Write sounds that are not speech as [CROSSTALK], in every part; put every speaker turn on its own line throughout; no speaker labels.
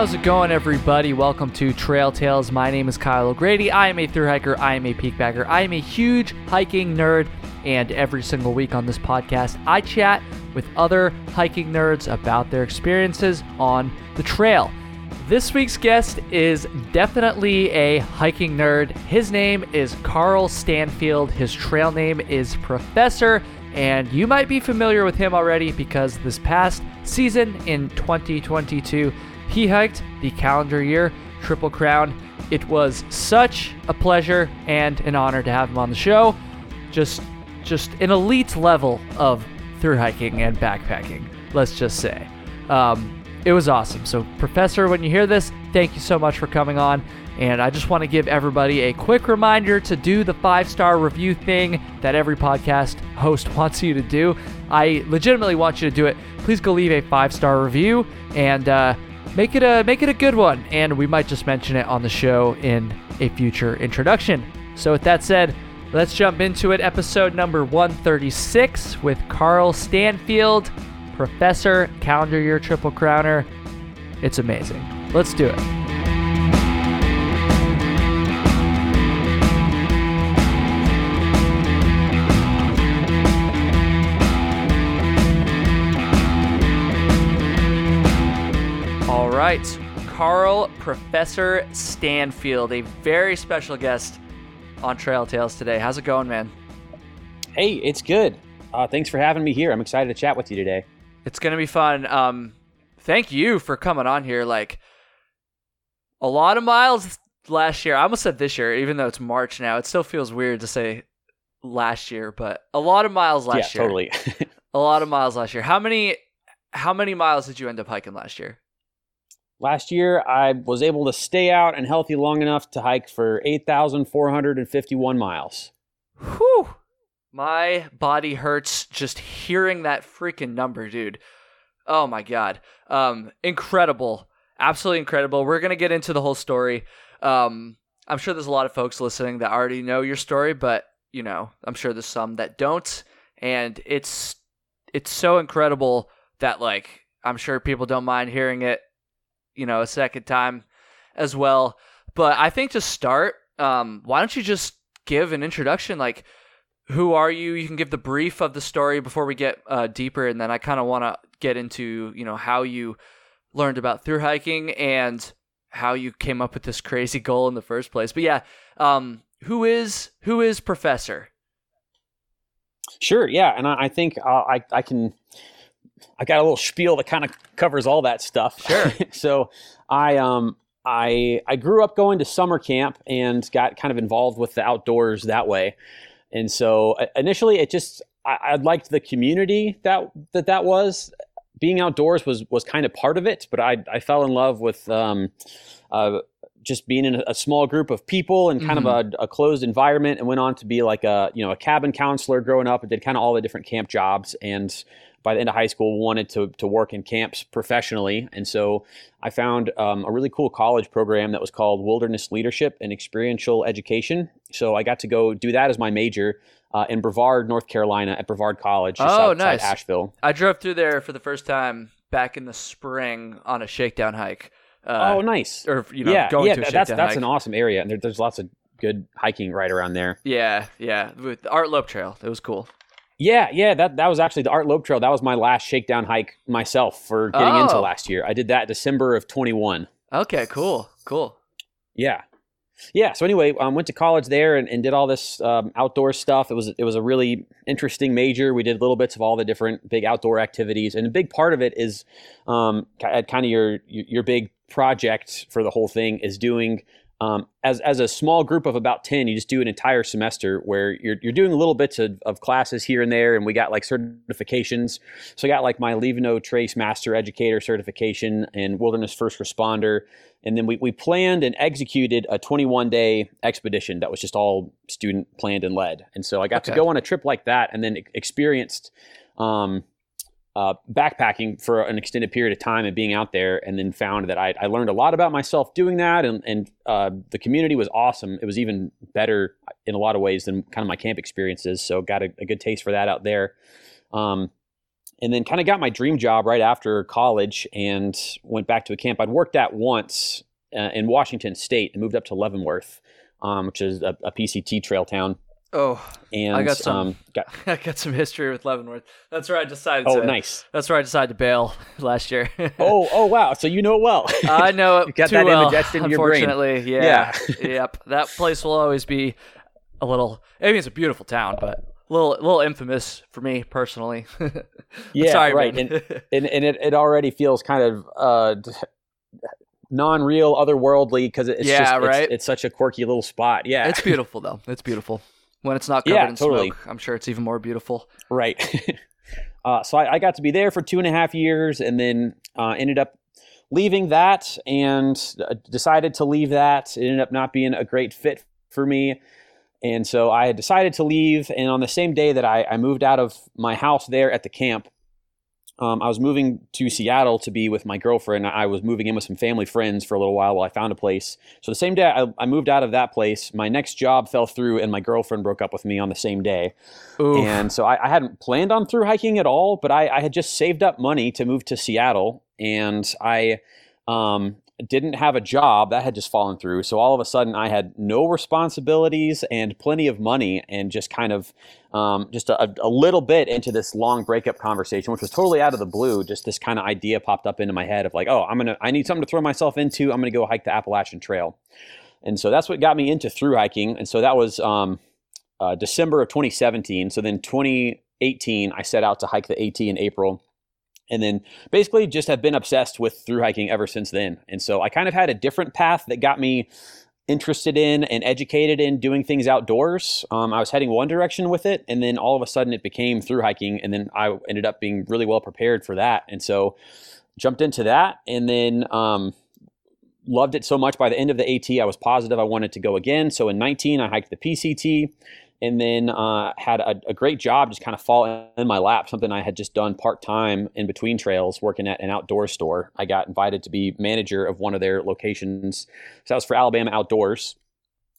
How's it going, everybody? Welcome to Trail Tales. My name is Kyle O'Grady. I am a through hiker, I am a peak bagger, I am a huge hiking nerd, and every single week on this podcast, I chat with other hiking nerds about their experiences on the trail. This week's guest is definitely a hiking nerd. His name is Carl Stanfield. His trail name is Professor, and you might be familiar with him already because this past season in 2022, he hiked the calendar year Triple Crown. It was such a pleasure and an honor to have him on the show. Just just an elite level of through hiking and backpacking, let's just say. Um, it was awesome. So, Professor, when you hear this, thank you so much for coming on. And I just want to give everybody a quick reminder to do the five star review thing that every podcast host [LAUGHS] wants you to do. I legitimately want you to do it. Please go leave a five star review and uh, make it a make it a good one. And we might just mention it on the show in a future introduction. So, with that said, let's jump into it. Episode number 136 with Carl Stanfield. Professor Calendar Year Triple Crowner. It's amazing. Let's do it. Right, Carl Professor Stanfield, a very special guest on Trail Tales today. How's it going, man?
Hey, it's good. Uh, thanks for having me here. I'm excited to chat with you today.
It's gonna be fun. Um, thank you for coming on here. Like a lot of miles last year. I almost said this year, even though it's March now. It still feels weird to say last year, but a lot of miles last
yeah,
year.
totally. [LAUGHS]
a lot of miles last year. How many? How many miles did you end up hiking last year?
Last year, I was able to stay out and healthy long enough to hike for 8,451 miles.
Whew. My body hurts just hearing that freaking number, dude. Oh my god. Um incredible. Absolutely incredible. We're going to get into the whole story. Um I'm sure there's a lot of folks listening that already know your story, but you know, I'm sure there's some that don't and it's it's so incredible that like I'm sure people don't mind hearing it, you know, a second time as well. But I think to start, um why don't you just give an introduction like who are you? You can give the brief of the story before we get uh, deeper, and then I kind of want to get into you know how you learned about through hiking and how you came up with this crazy goal in the first place. But yeah, um, who is who is Professor?
Sure, yeah, and I, I think uh, I I can. I got a little spiel that kind of covers all that stuff.
Sure. [LAUGHS]
so I um I I grew up going to summer camp and got kind of involved with the outdoors that way. And so initially, it just I, I liked the community that that that was. Being outdoors was was kind of part of it, but I I fell in love with um, uh, just being in a small group of people and kind
Mhm.
of a, a closed environment, and went on to be like a you know a cabin counselor growing up, and did kind of all the different camp jobs. And by the end of high school, wanted to to work in camps professionally, and so I found um, a really cool college program that was called Wilderness Leadership and Experiential Education. So I got to go do that as my major uh, in Brevard, North Carolina, at Brevard College, just
Oh,
outside
nice.
Asheville.
I drove through there for the first time back in the spring on a shakedown hike. Uh,
oh, nice.
or you know,
yeah,
going
yeah,
to a
that's that's
hike.
an awesome area, and there, there's lots of good hiking right around there.
yeah, yeah, with the Art Loeb Trail. It was cool.
Yeah, yeah, that that was actually the Art Loeb Trail. That was my last shakedown hike myself for getting into
Oh.
last year. I did that December of 21.
Okay, cool, cool.
Yeah. Yeah. So anyway, um, went to college there and, and did all this um, outdoor stuff. It was it was a really interesting major. We did little bits of all the different big outdoor activities, and a big part of it is um, kind of your your big project for the whole thing is doing. Um, as, as a small group of about 10, you just do an entire semester where you're, you're doing little bits of, of classes here and there. And we got like certifications. So I got like my Leave No Trace Master Educator certification and Wilderness First Responder. And then we, we planned and executed a 21 day expedition that was just all student planned and led. And so I got
Okay.
to go on a trip like that and then experienced um, uh, backpacking for an extended period of time and being out there. And then found that I, I learned a lot about myself doing that. And, and uh, the community was awesome. It was even better in a lot of ways than kind of my camp experiences. So got a, a good taste for that out there. Um, and then kind of got my dream job right after college and went back to a camp I'd worked at once uh, in Washington State and moved up to Leavenworth, um, which is a, a, PCT trail town.
Oh, and I got some. Um, got, [LAUGHS] I got some history with Leavenworth. That's where I decided.
Oh,
to,
nice.
That's where I decided to bail [LAUGHS] last year.
oh, oh, wow! So you know it well. [LAUGHS]
I know it.
you got
too
that
well,
image etched into your brain.
Unfortunately, yeah, yeah. yep. That place will always be a little. I mean, it's a beautiful town, but a little, little infamous for me personally.
yeah,
sorry,
right. and, and and it, it already feels kind of. Uh, non-real, otherworldly because it's
yeah,
just
right?
it's, it's, such a quirky little spot. Yeah,
it's beautiful though. It's beautiful when it's not covered
yeah,
in
totally.
smoke. I'm sure it's even more beautiful.
Right. [LAUGHS] uh, so I, I, got to be there for two and a half years, and then uh, ended up leaving that and uh, decided to leave that. It ended up not being a great fit for me. And so I had decided to leave. And on the same day that I, I moved out of my house there at the camp, um, I was moving to Seattle to be with my girlfriend. I was moving in with some family friends for a little while while I found a place. So the same day I, I moved out of that place, my next job fell through, and my girlfriend broke up with me on the same day.
Oof.
And so I, I, hadn't planned on through hiking at all, but I, I, had just saved up money to move to Seattle, and I um, didn't have a job that had just fallen through so all of a sudden i had no responsibilities and plenty of money and just kind of um, just a, a, little bit into this long breakup conversation which was totally out of the blue. Just this kind of idea popped up into my head of like oh i'm gonna i need something to throw myself into. I'm gonna go hike the appalachian trail. And so that's what got me into through hiking. And so that was um, uh, december of 2017 so then 2018 i set out to hike the at in april. And then basically just have been obsessed with through hiking ever since then. And so I kind of had a different path that got me interested in and educated in doing things outdoors. Um, I was heading one direction with it, and then all of a sudden it became through hiking, and then I ended up being really well prepared for that. And so jumped into that, and then um, loved it so much. By the end of the AT, I was positive I wanted to go again. So in 19, I hiked the PCT and then uh, had a, a, great job just kind of fall in my lap something i had just done part-time in between trails working at an outdoor store. I got invited to be manager of one of their locations. So that was for alabama outdoors.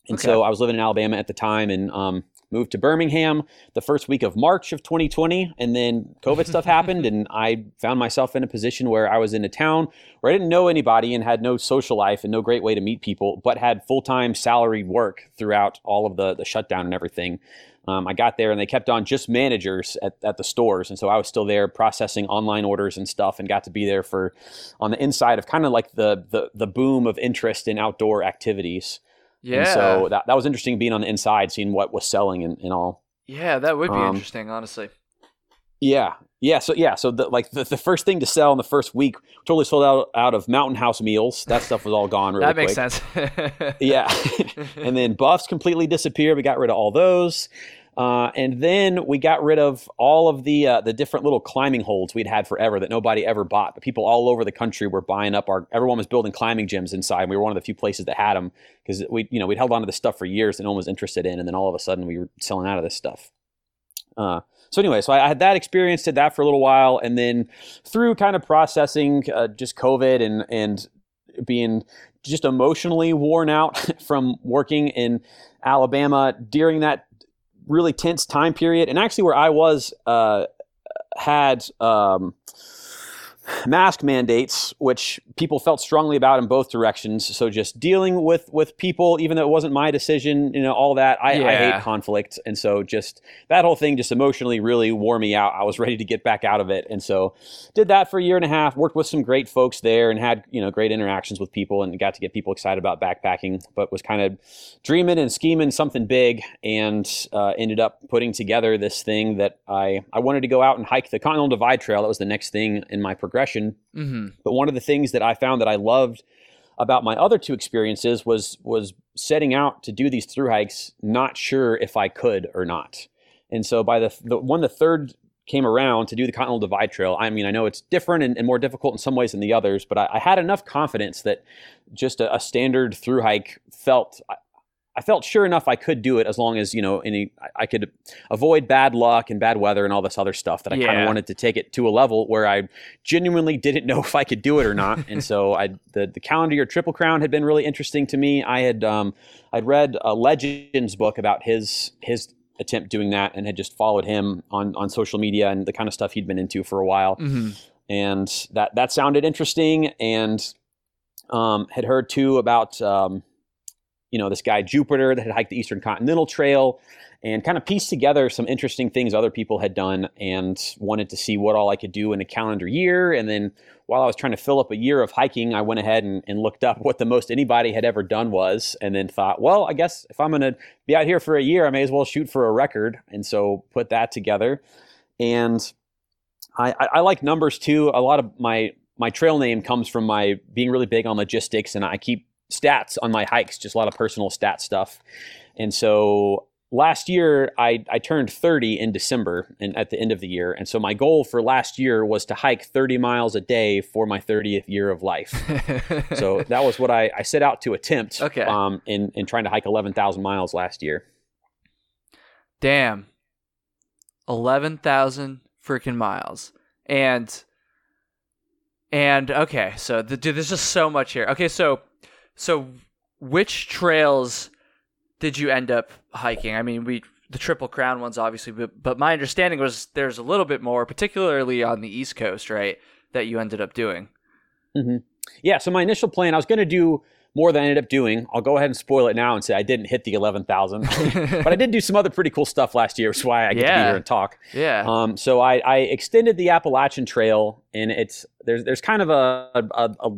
And okay. so i was living in alabama at the time and um, moved to Birmingham the first week of March of 2020, and then COVID stuff happened, and I found myself in a position where I was in a town where I didn't know anybody and had no social life and no great way to meet people, but had full time salaried work throughout all of the the shutdown and everything. Um, I got there and they kept on just managers at, at the stores. And so I was still there processing online orders and stuff and got to be there for on the inside of kind of like the, the, the boom of interest in outdoor activities.
Yeah.
And so that, that was interesting being on the inside, seeing what was selling and, and all.
Yeah, that would be um, interesting, honestly.
Yeah. Yeah. So yeah. So the, like the, the first thing to sell in the first week totally sold out out of Mountain House meals. That stuff was all gone really
that makes
quick.
sense. [LAUGHS]
yeah. [LAUGHS] and then buffs completely disappeared. We got rid of all those. Uh, and then we got rid of all of the uh, the different little climbing holds we'd had forever that nobody ever bought. But people all over the country were buying up our. Everyone was building climbing gyms inside. And we were one of the few places that had them because we you know we'd held on to this stuff for years that no one was interested in, and then all of a sudden we were selling out of this stuff. Uh, so anyway, so I, I, had that experience, did that for a little while, and then through kind of processing uh, just COVID and and being just emotionally worn out [LAUGHS] from working in Alabama during that really tense time period, and actually where I was uh, had um, mask mandates, which people felt strongly about in both directions. So just dealing with with people, even though it wasn't my decision, you know, all that. I,
yeah.
I hate conflict, and so just that whole thing just emotionally really wore me out. I was ready to get back out of it, and so did that for a year and a half. Worked with some great folks there, and had you know great interactions with people, and got to get people excited about backpacking. But was kind of dreaming and scheming something big, and uh, ended up putting together this thing that I I wanted to go out and hike the Continental Divide Trail. That was the next thing in my progression.
Mm-hmm.
But one of the things that I found that I loved about my other two experiences was was setting out to do these through hikes, not sure if I could or not. And so by the, the when the third came around to do the Continental Divide Trail, I mean, I know it's different and, and more difficult in some ways than the others, but I, I had enough confidence that just a, a standard through hike felt I felt sure enough I could do it as long as you know any I could avoid bad luck and bad weather and all this other stuff that I
yeah.
kind of wanted to take it to a level where I genuinely didn't [LAUGHS] know if I could do it or not. and so I the the calendar year triple crown had been really interesting to me. I had um, I'd read a Legends book about his his attempt doing that and had just followed him on on social media and the kind of stuff he'd been into for a while.
hmm
And that that sounded interesting and um, had heard too about um, you know this guy Jupiter that had hiked the Eastern Continental Trail and kind of pieced together some interesting things other people had done and wanted to see what all I could do in a calendar year. And then while I was trying to fill up a year of hiking, I went ahead and, and looked up what the most anybody had ever done was, and then thought, well, I guess if I'm going to be out here for a year, I may as well shoot for a record. And so put that together. And I, I, I like numbers too. A lot of my my trail name comes from my being really big on logistics, and I keep stats on my hikes, just a lot of personal stat stuff. And so last year I, I turned 30 in December and at the end of the year. And so my goal for last year was to hike 30 miles a day for my 30th year of life. [LAUGHS] so that was what I, I set out to attempt
Okay.
um, in, in trying to hike 11,000 miles last year.
Damn. 11,000 freaking miles. And and okay, so the, dude, there's just so much here. Okay, so so which trails did you end up hiking? I mean, we the Triple Crown ones obviously, but but my understanding was there's a little bit more, particularly on the East Coast, right, that you ended up doing.
Yeah, so my initial plan, I was going to do more than I ended up doing. I'll go ahead and spoil it now and say I didn't hit the 11,000. [LAUGHS] but I did do some other pretty cool stuff last year, which is why I get to be here and talk.
yeah.
Um, so I, I extended the Appalachian Trail, and it's there's there's kind of a a, a,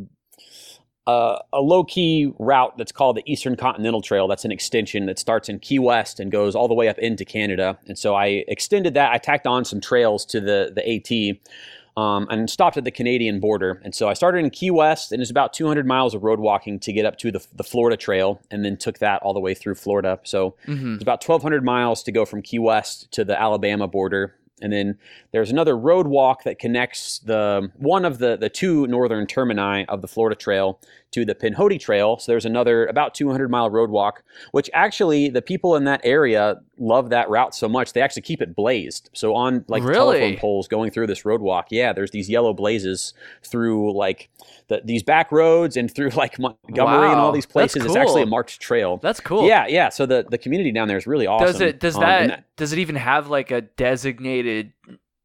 a, a low key route that's called the Eastern Continental Trail. That's an extension that starts in Key West and goes all the way up into Canada. And so I extended that. I tacked on some trails to the the AT. Um, and stopped at the Canadian border. And so I started in Key West, and it's about 200 miles of road walking to get up to the, the Florida Trail, and then took that all the way through Florida. So
Mhm.
it's about 1,200 miles to go from Key West to the Alabama border. And then there's another road walk that connects the one of the, the two northern termini of the Florida Trail to the Pinhoti Trail. So there's another about 200 mile road walk, which actually the people in that area love that route so much they actually keep it blazed. So on like
Really?
telephone poles going through this road walk, yeah, there's these yellow blazes through like the, these back roads and through [LAUGHS] like Montgomery and all these places. It's actually a marked trail.
That's cool.
Yeah, yeah. So the, the community down there is really awesome.
Does it does
Um,
that,
and
does it even have like a designated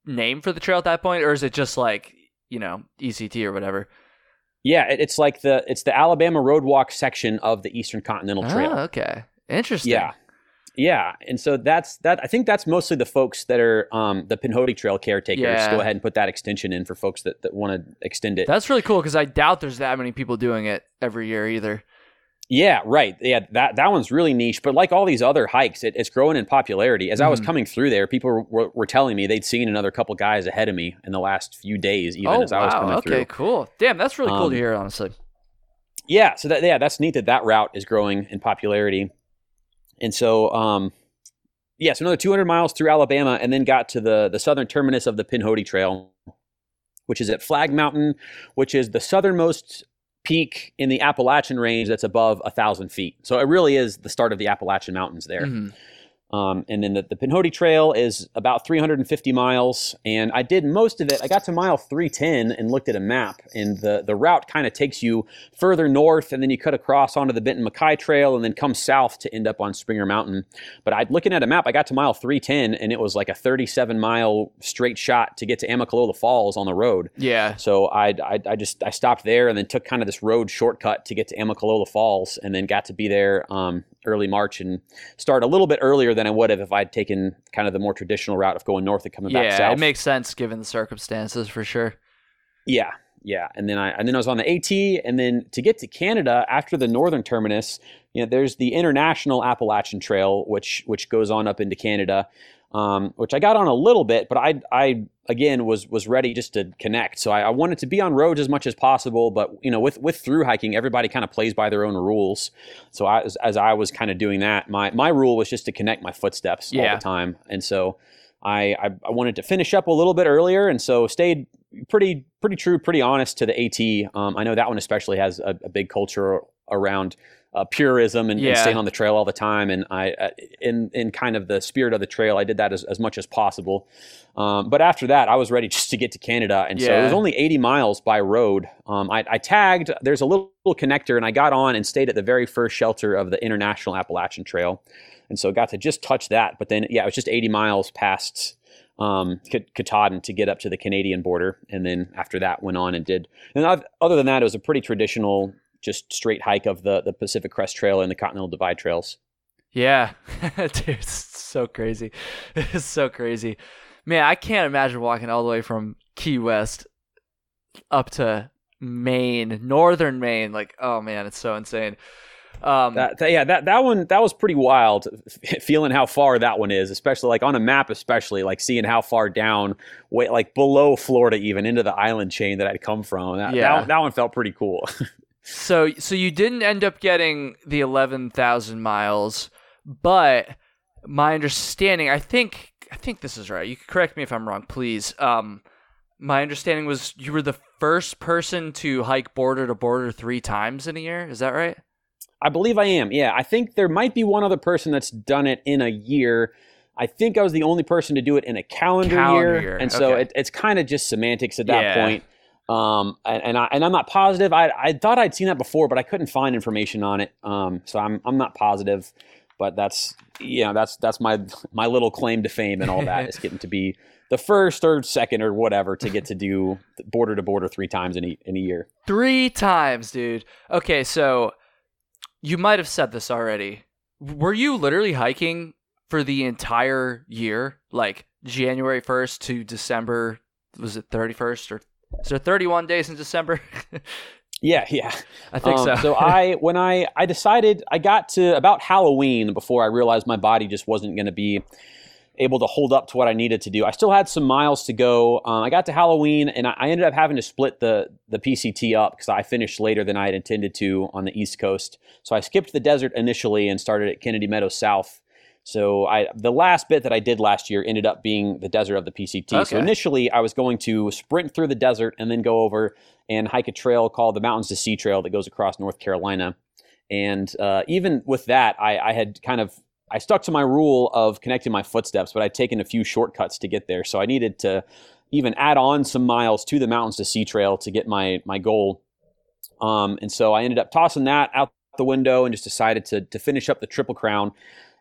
name for the trail at that point, or is it just like you know ECT or whatever?
Yeah, it, it's like the it's the Alabama Roadwalk section of the Eastern Continental Trail.
Oh, okay, interesting.
Yeah. Yeah, and so that's that. I think that's mostly the folks that are um, the Pinhoti Trail caretakers.
Yeah.
Go ahead and put that extension in for folks that, that want to extend it.
that's really cool because I doubt there's that many people doing it every year either.
Yeah, right. Yeah, that that one's really niche. But like all these other hikes, it, it's growing in popularity. As I was
Mhm.
coming through there, people were, were telling me they'd seen another couple guys ahead of me in the last few days, even
oh
as I was
wow,
coming
okay,
through.
Okay, cool. Damn, that's really cool
Um,
to hear. Honestly,
yeah so that yeah that's neat that that route is growing in popularity and so um yeah so another 200 miles through alabama and then got to the the southern terminus of the pinhoti trail which is at Flagg Mountain which is the southernmost peak in the appalachian range that's above a thousand feet so it really is the start of the appalachian mountains there
Mhm.
Um, and then the, the Pinhoti Trail is about 350 miles. And I did most of it. I got to mile 310 and looked at a map. And the, the route kind of takes you further north, and then you cut across onto the Benton MacKaye Trail and then come south to end up on Springer Mountain. But I looking at a map, I got to mile 310, and it was like a 37 mile straight shot to get to Amicalola Falls on the road.
yeah,
So I, I, I just I stopped there and then took kind of this road shortcut to get to Amicalola Falls and then got to be there um, early March and start a little bit earlier than I would have if I'd taken kind of the more traditional route of going north and coming back
yeah, it makes sense given the circumstances for sure.
Yeah, yeah. And then I and then I was on the AT, and then to get to Canada after the northern terminus, you know, there's the International Appalachian Trail, which which goes on up into Canada, um, which I got on a little bit, but I I again was was ready just to connect. So I, I wanted to be on roads as much as possible, but you know, with with through hiking, everybody kind of plays by their own rules. So I, as, as I was kind of doing that, my my rule was just to connect my footsteps all the time, and so. I I wanted to finish up a little bit earlier, and so stayed pretty pretty true, pretty honest to the AT. Um, I know that one especially has a, a big culture around uh, purism and, and staying on the trail all the time. And I, uh, in in kind of the spirit of the trail, I did that as, as much as possible. Um, but after that, I was ready [LAUGHS] just to get to Canada, and so it was only 80 miles by road. Um, I, I tagged. There's a little, little connector, and I got on and stayed at the very first shelter of the International Appalachian Trail. and so got to just touch that. But then, yeah, it was just 80 miles past um, Katahdin to get up to the Canadian border, and then after that, went on and did. And I've, other than that, it was a pretty traditional, just straight hike of the the Pacific Crest Trail and the Continental Divide trails.
Yeah, [LAUGHS] dude, it's so crazy. [LAUGHS] It's so crazy. Man, I can't imagine walking all the way from Key West up to Maine, northern Maine. Like, oh man, it's so insane.
Um, that, that, yeah, that that one that was pretty wild. [LAUGHS] Feeling how far that one is, especially like on a map, especially like seeing how far down, way like below Florida, even into the island chain that I'd come from. That yeah. that, that one felt pretty cool. [LAUGHS]
so so you didn't end up getting the eleven thousand miles, but my understanding, I think I think this is right. You can correct me if I'm wrong, please. Um, my understanding was you were the first person to hike border to border three times in a year. Is that right?
I believe I am. Yeah, I think there might be one other person that's done it in a year. I think I was the only person to do it in a calendar, calendar year. year, and so okay. it, it's kind of just semantics at that yeah. point. Um, and, and, I and I'm not positive. I I thought I'd seen that before, but I couldn't find information on it. Um, so I'm I'm not positive. But that's you know that's that's my my little claim to fame and all that is [LAUGHS] getting to be the first or second or whatever to get to do border to border three times in a, in a year.
Three times, dude. Okay, so you might have said this already. Were you literally hiking for the entire year, like January 1st to December? Was it 31st or is there 31 days in December? [LAUGHS]
yeah, yeah.
I think um, so.
so I when I I decided I got to about Halloween before I realized my body just wasn't going to be able to hold up to what I needed to do. I still had some miles to go. Um, I got to Halloween, and I, I, ended up having to split the the PCT up because I finished later than I had intended to on the East Coast. So I skipped the desert initially and started at Kennedy Meadows South. So I the last bit that I did last year ended up being the desert of the PCT. Okay. So initially I was going to sprint through the desert and then go over and hike a trail called the Mountains to Sea Trail that goes across North Carolina. And uh, even with that, I, I had kind of I stuck to my rule of connecting my footsteps, but I'd taken a few shortcuts to get there. So I needed to even add on some miles to the Mountains to Sea Trail to get my my goal. Um, and so I ended up tossing that out the window and just decided to to finish up the Triple Crown.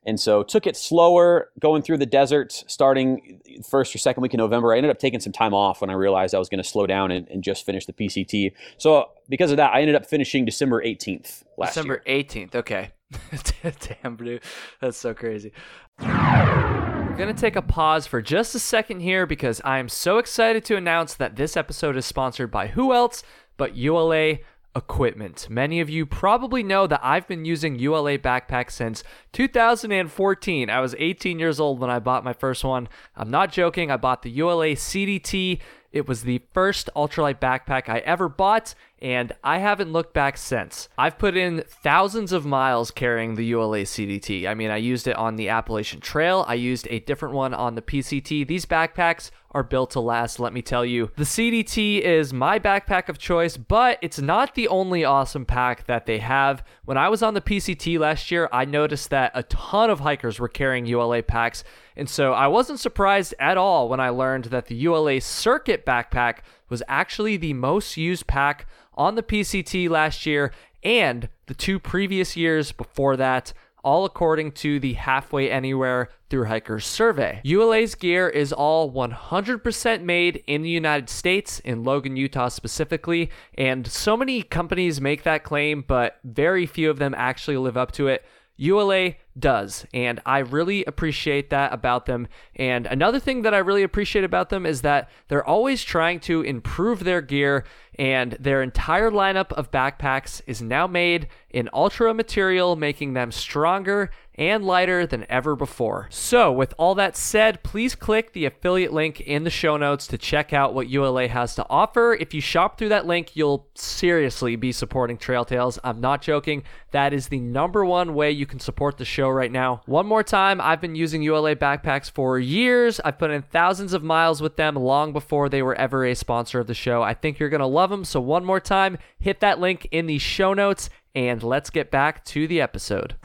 And so took it slower going through the desert starting first or second week in November. I ended up taking some time off when I realized I was going to slow down and, and, just finish the PCT. So because of that, I ended up finishing December 18th last
December year. 18th. Okay. [LAUGHS] Damn, dude. That's so crazy. We're going to take a pause for just a second here because I am so excited to announce that this episode is sponsored by who else but ULA equipment. Many of you probably know that I've been using ULA backpacks since 2014. I was 18 years old when I bought my first one. I'm not joking. I bought the ULA CDT it was the first ultralight backpack I ever bought, and I haven't looked back since. I've put in thousands of miles carrying the ULA CDT. I mean, I used it on the Appalachian Trail, I used a different one on the PCT. These backpacks are built to last, let me tell you. The CDT is my backpack of choice, but it's not the only awesome pack that they have. When I was on the PCT last year, I noticed that a ton of hikers were carrying ULA packs. And so I wasn't surprised at all when I learned that the ULA Circuit backpack was actually the most used pack on the PCT last year and the two previous years before that, all according to the Halfway Anywhere Thru Hikers survey. ULA's gear is all 100% made in the United States, in Logan, Utah specifically, and so many companies make that claim, but very few of them actually live up to it. ULA does. And I really appreciate that about them. And another thing that I really appreciate about them is that they're always trying to improve their gear, and their entire lineup of backpacks is now made in ultra material, making them stronger and lighter than ever before. So, with all that said, please click the affiliate link in the show notes to check out what ULA has to offer. If you shop through that link, you'll seriously be supporting Trail Tales. I'm not joking. That is the number one way you can support the show right now. One more time, I've been using ULA backpacks for years. I've put in thousands of miles with them long before they were ever a sponsor of the show. I think you're going to love them. So, one more time, hit that link in the show notes and let's get back to the episode.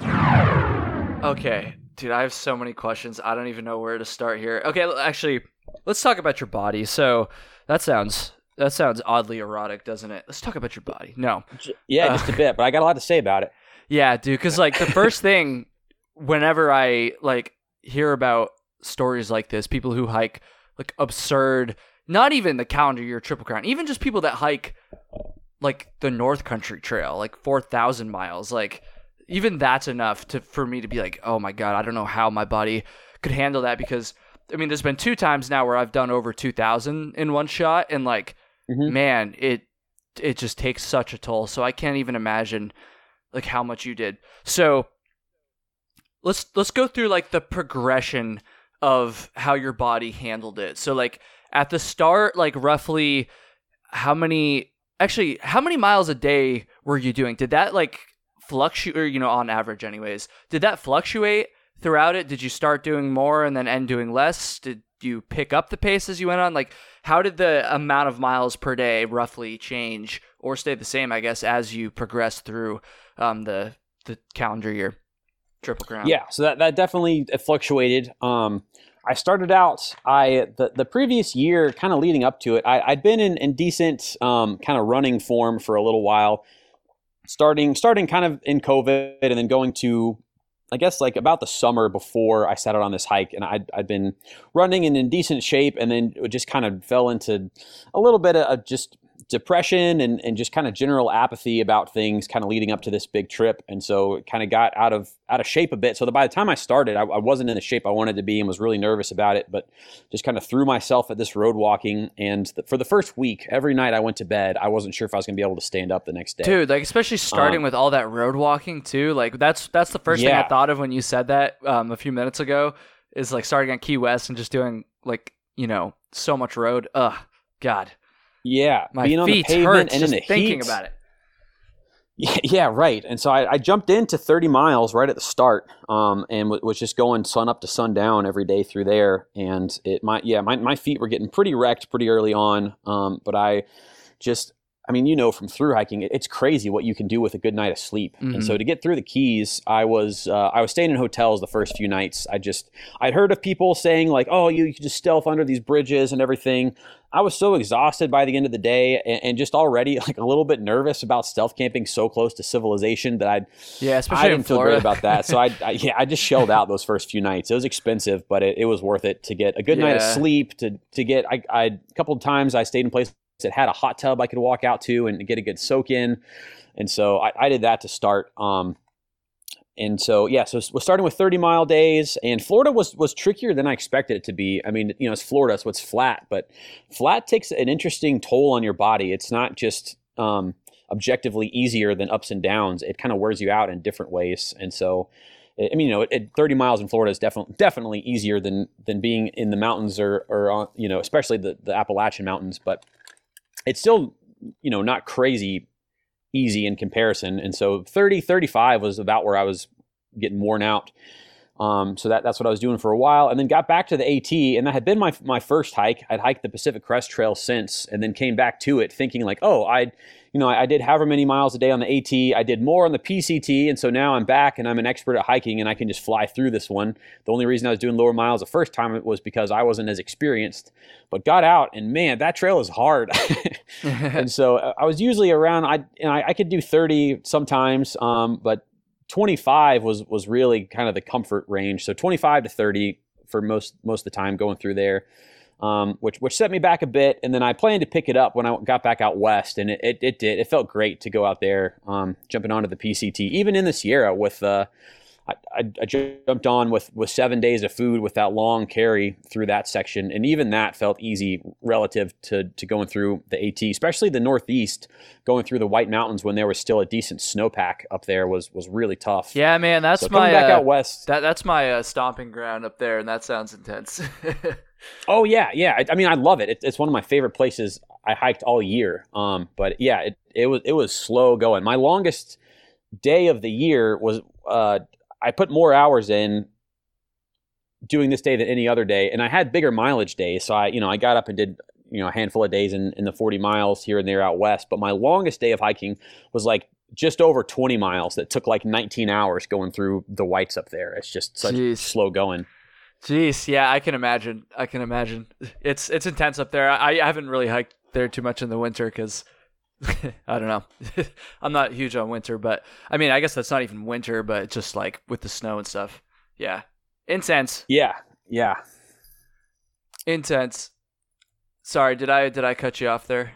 Okay, dude, I have so many questions. I don't even know where to start here. Okay, actually, let's talk about your body. So that sounds that sounds oddly erotic, doesn't it? Let's talk about your body. No,
yeah, uh, just a bit, but I got a lot to say about it. [LAUGHS]
Yeah, dude, because like the first thing whenever I like hear about stories like this, people who hike like absurd, not even the calendar year triple crown, even just people that hike like the North Country Trail, like four thousand miles, like even that's enough to for me to be like, oh my god, I don't know how my body could handle that because I mean, there's been two times now where I've done over two thousand in one shot, and like, mm-hmm. man, it it just takes such a toll. So I can't even imagine like how much you did. So let's let's go through like the progression of how your body handled it. So like at the start, like roughly how many actually how many miles a day were you doing? Did that like fluctuate or you know on average anyways? Did that fluctuate throughout it? Did you start doing more and then end doing less? Did you pick up the pace as you went on? Like how did the amount of miles per day roughly change or stay the same, I guess, as you progress through um, the the calendar year? Triple Crown.
Yeah, so that, that definitely fluctuated. Um, I started out, I the, the previous year, kind of leading up to it, I, had been in, in decent um, kind of running form for a little while, starting starting kind of in COVID and then going to, I guess like about the summer before I set out on this hike, and I'd, I'd been running and in decent shape, and then just kind of fell into a little bit of just depression and, and just kind of general apathy about things kind of leading up to this big trip. And so it kind of got out of out of shape a bit. So that by the time i started I, I, wasn't in the shape i wanted to be and was really nervous about it but just kind of threw myself at this road walking. And for the first week every night i went to bed i wasn't sure if i was going to be able to stand up the next day.
Dude like especially starting um, with all that road walking too like that's that's the first yeah. thing i thought of when you said that um, a few minutes ago is like starting at key west and just doing like you know so much road. Ugh god
yeah,
my being on the pavement and in the thinking heat. about it. [LAUGHS]
Yeah, yeah, right. And so I, I, jumped into 30 miles right at the start, um, and w- was just going sun up to sundown every day through there. And it, my, yeah, my, my feet were getting pretty wrecked pretty early on. Um, but I just, I mean, you know, from through hiking, it's crazy what you can do with a good night of sleep. Mm-hmm. And so mm-hmm. to get through the Keys, I was uh, I was staying in hotels the first few nights. I just I'd heard of people saying like, oh, you, you can just stealth under these bridges and everything. I was so exhausted by the end of the day and, and, just already like a little bit nervous about stealth camping so close to civilization that I
yeah, especially
I didn't
feel
great about that. So I, [LAUGHS] I, yeah, I just shelled out those first few nights. It was expensive, but it, it was worth it to get a good yeah. night of sleep. To to get I, I a couple of times I stayed in places that had a hot tub I could walk out to and get a good soak in. And so I, I did that to start. Um, and so yeah, so we're starting with 30 mile days, and Florida was was trickier than I expected it to be. I mean, you know, it's Florida, so it's flat, but flat takes an interesting toll on your body. It's not just um, objectively easier than ups and downs. It kind of wears you out in different ways, and so. I mean, you know, at 30 miles in Florida is definitely definitely easier than than being in the mountains or or on, you know, especially the the Appalachian mountains. But it's still, you know, not crazy easy in comparison. And so 30, 35 was about where I was getting worn out. Um, so that, that's what I was doing for a while, and then got back to the AT, and that had been my my first hike. I'd hiked the Pacific Crest Trail since, and then came back to it thinking like, oh, I you know, I, I, did however many miles a day on the AT. I did more on the PCT, and so now I'm back and I'm an expert at hiking, and I can just fly through this one. The only reason I was doing lower miles the first time was because I wasn't as experienced, but got out, and man, that trail is hard. [LAUGHS] [LAUGHS] and so uh, I was usually around. I you know, I, I could do 30 sometimes, um, but 25 was was really kind of the comfort range. So 25 to 30 for most most of the time going through there um, which which set me back a bit. And then I planned to pick it up when I got back out west, and it, it, it did. It felt great to go out there, um, jumping onto the PCT, even in the Sierra with. Uh, I, I, jumped on with, with seven days of food with that long carry through that section, and even that felt easy relative to, to going through the AT, especially the Northeast, going through the White Mountains when there was still a decent snowpack up there was was really tough.
Yeah, man, that's
so
my
back
uh,
out west.
That that's my uh, stomping ground up there, and that sounds intense. [LAUGHS]
Oh yeah, yeah. I, I mean, I love it. it. It's one of my favorite places I hiked all year. Um, but yeah, it, it was it was slow going. My longest day of the year was uh, I put more hours in doing this day than any other day, and I had bigger mileage days. So I, you know, I got up and did you know a handful of days in, in the 40 miles here and there out west. But my longest day of hiking was like just over 20 miles that took like 19 hours going through the whites up there. It's just such Jeez. slow going.
Jeez, yeah, I can imagine. I can imagine. It's it's intense up there. I, I haven't really hiked there too much in the winter because [LAUGHS] I don't know. [LAUGHS] I'm not huge on winter, but I mean, I guess that's not even winter, but just like with the snow and stuff. Yeah. Intense.
Yeah. Yeah.
Intense. Sorry, did I did I cut you off there?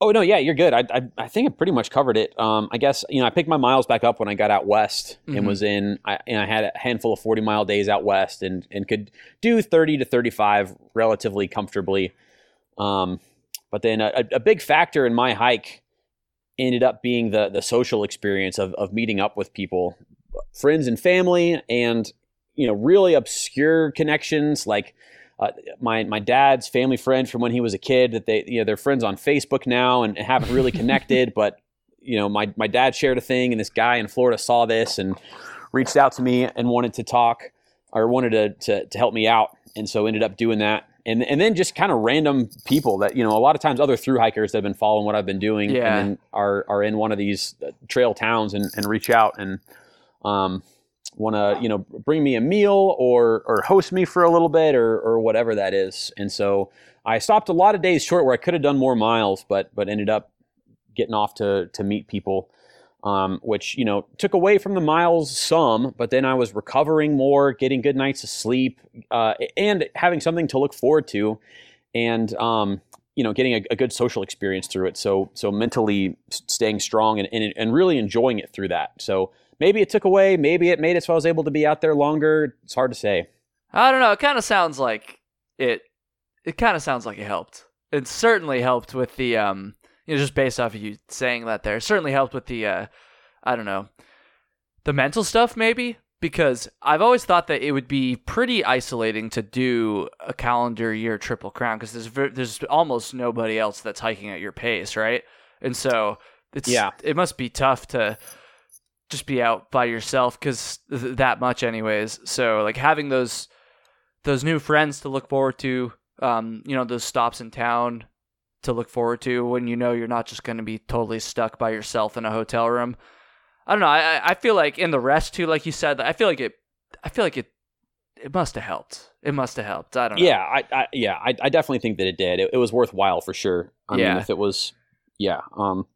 Oh no, yeah, you're good. I, I, I think I pretty much covered it. Um, I guess you know I picked my miles back up when I got out west
Mhm.
and was in. I, and I had a handful of 40 mile days out west and and could do 30 to 35 relatively comfortably. Um, but then a, a big factor in my hike ended up being the the social experience of of meeting up with people, friends and family, and you know really obscure connections like uh, my my dad's family friend from when he was a kid that they you know they're friends on Facebook now and haven't really [LAUGHS] connected but you know my my dad shared a thing and this guy in Florida saw this and reached out to me and wanted to talk or wanted to to, to help me out. And so ended up doing that and and then just kind of random people that you know a lot of times other through hikers that have been following what I've been doing
Yeah.
and then are are in one of these uh, trail towns and and reach out and um want to you know bring me a meal or or host me for a little bit or or whatever that is and so i stopped a lot of days short where i could have done more miles but but ended up getting off to to meet people um, which you know took away from the miles some but then i was recovering more getting good nights of sleep uh, and having something to look forward to and um, you know getting a, a good social experience through it so so mentally staying strong and, and and really enjoying it through that so maybe it took away maybe it made it so i was able to be out there longer it's hard to say
I don't know. It kind of sounds like it. It kind of sounds like it helped. It certainly helped with the um. You know, just based off of you saying that, there it certainly helped with the uh. I don't know, the mental stuff maybe because I've always thought that it would be pretty isolating to do a calendar year triple crown because there's ver- there's almost nobody else that's hiking at your pace, right? And so it's
Yeah.
it must be tough to just be out by yourself because th- that much anyways so like having those those new friends to look forward to um you know those stops in town to look forward to when you know you're not just going to be totally stuck by yourself in a hotel room. I don't know I, I- feel like in the rest too like you said i feel like it i feel like it it must have helped. It must have helped. I don't know.
Yeah i, I yeah I, I definitely think that it did. It, it was worthwhile for sure. I
Yeah.
mean if it was yeah um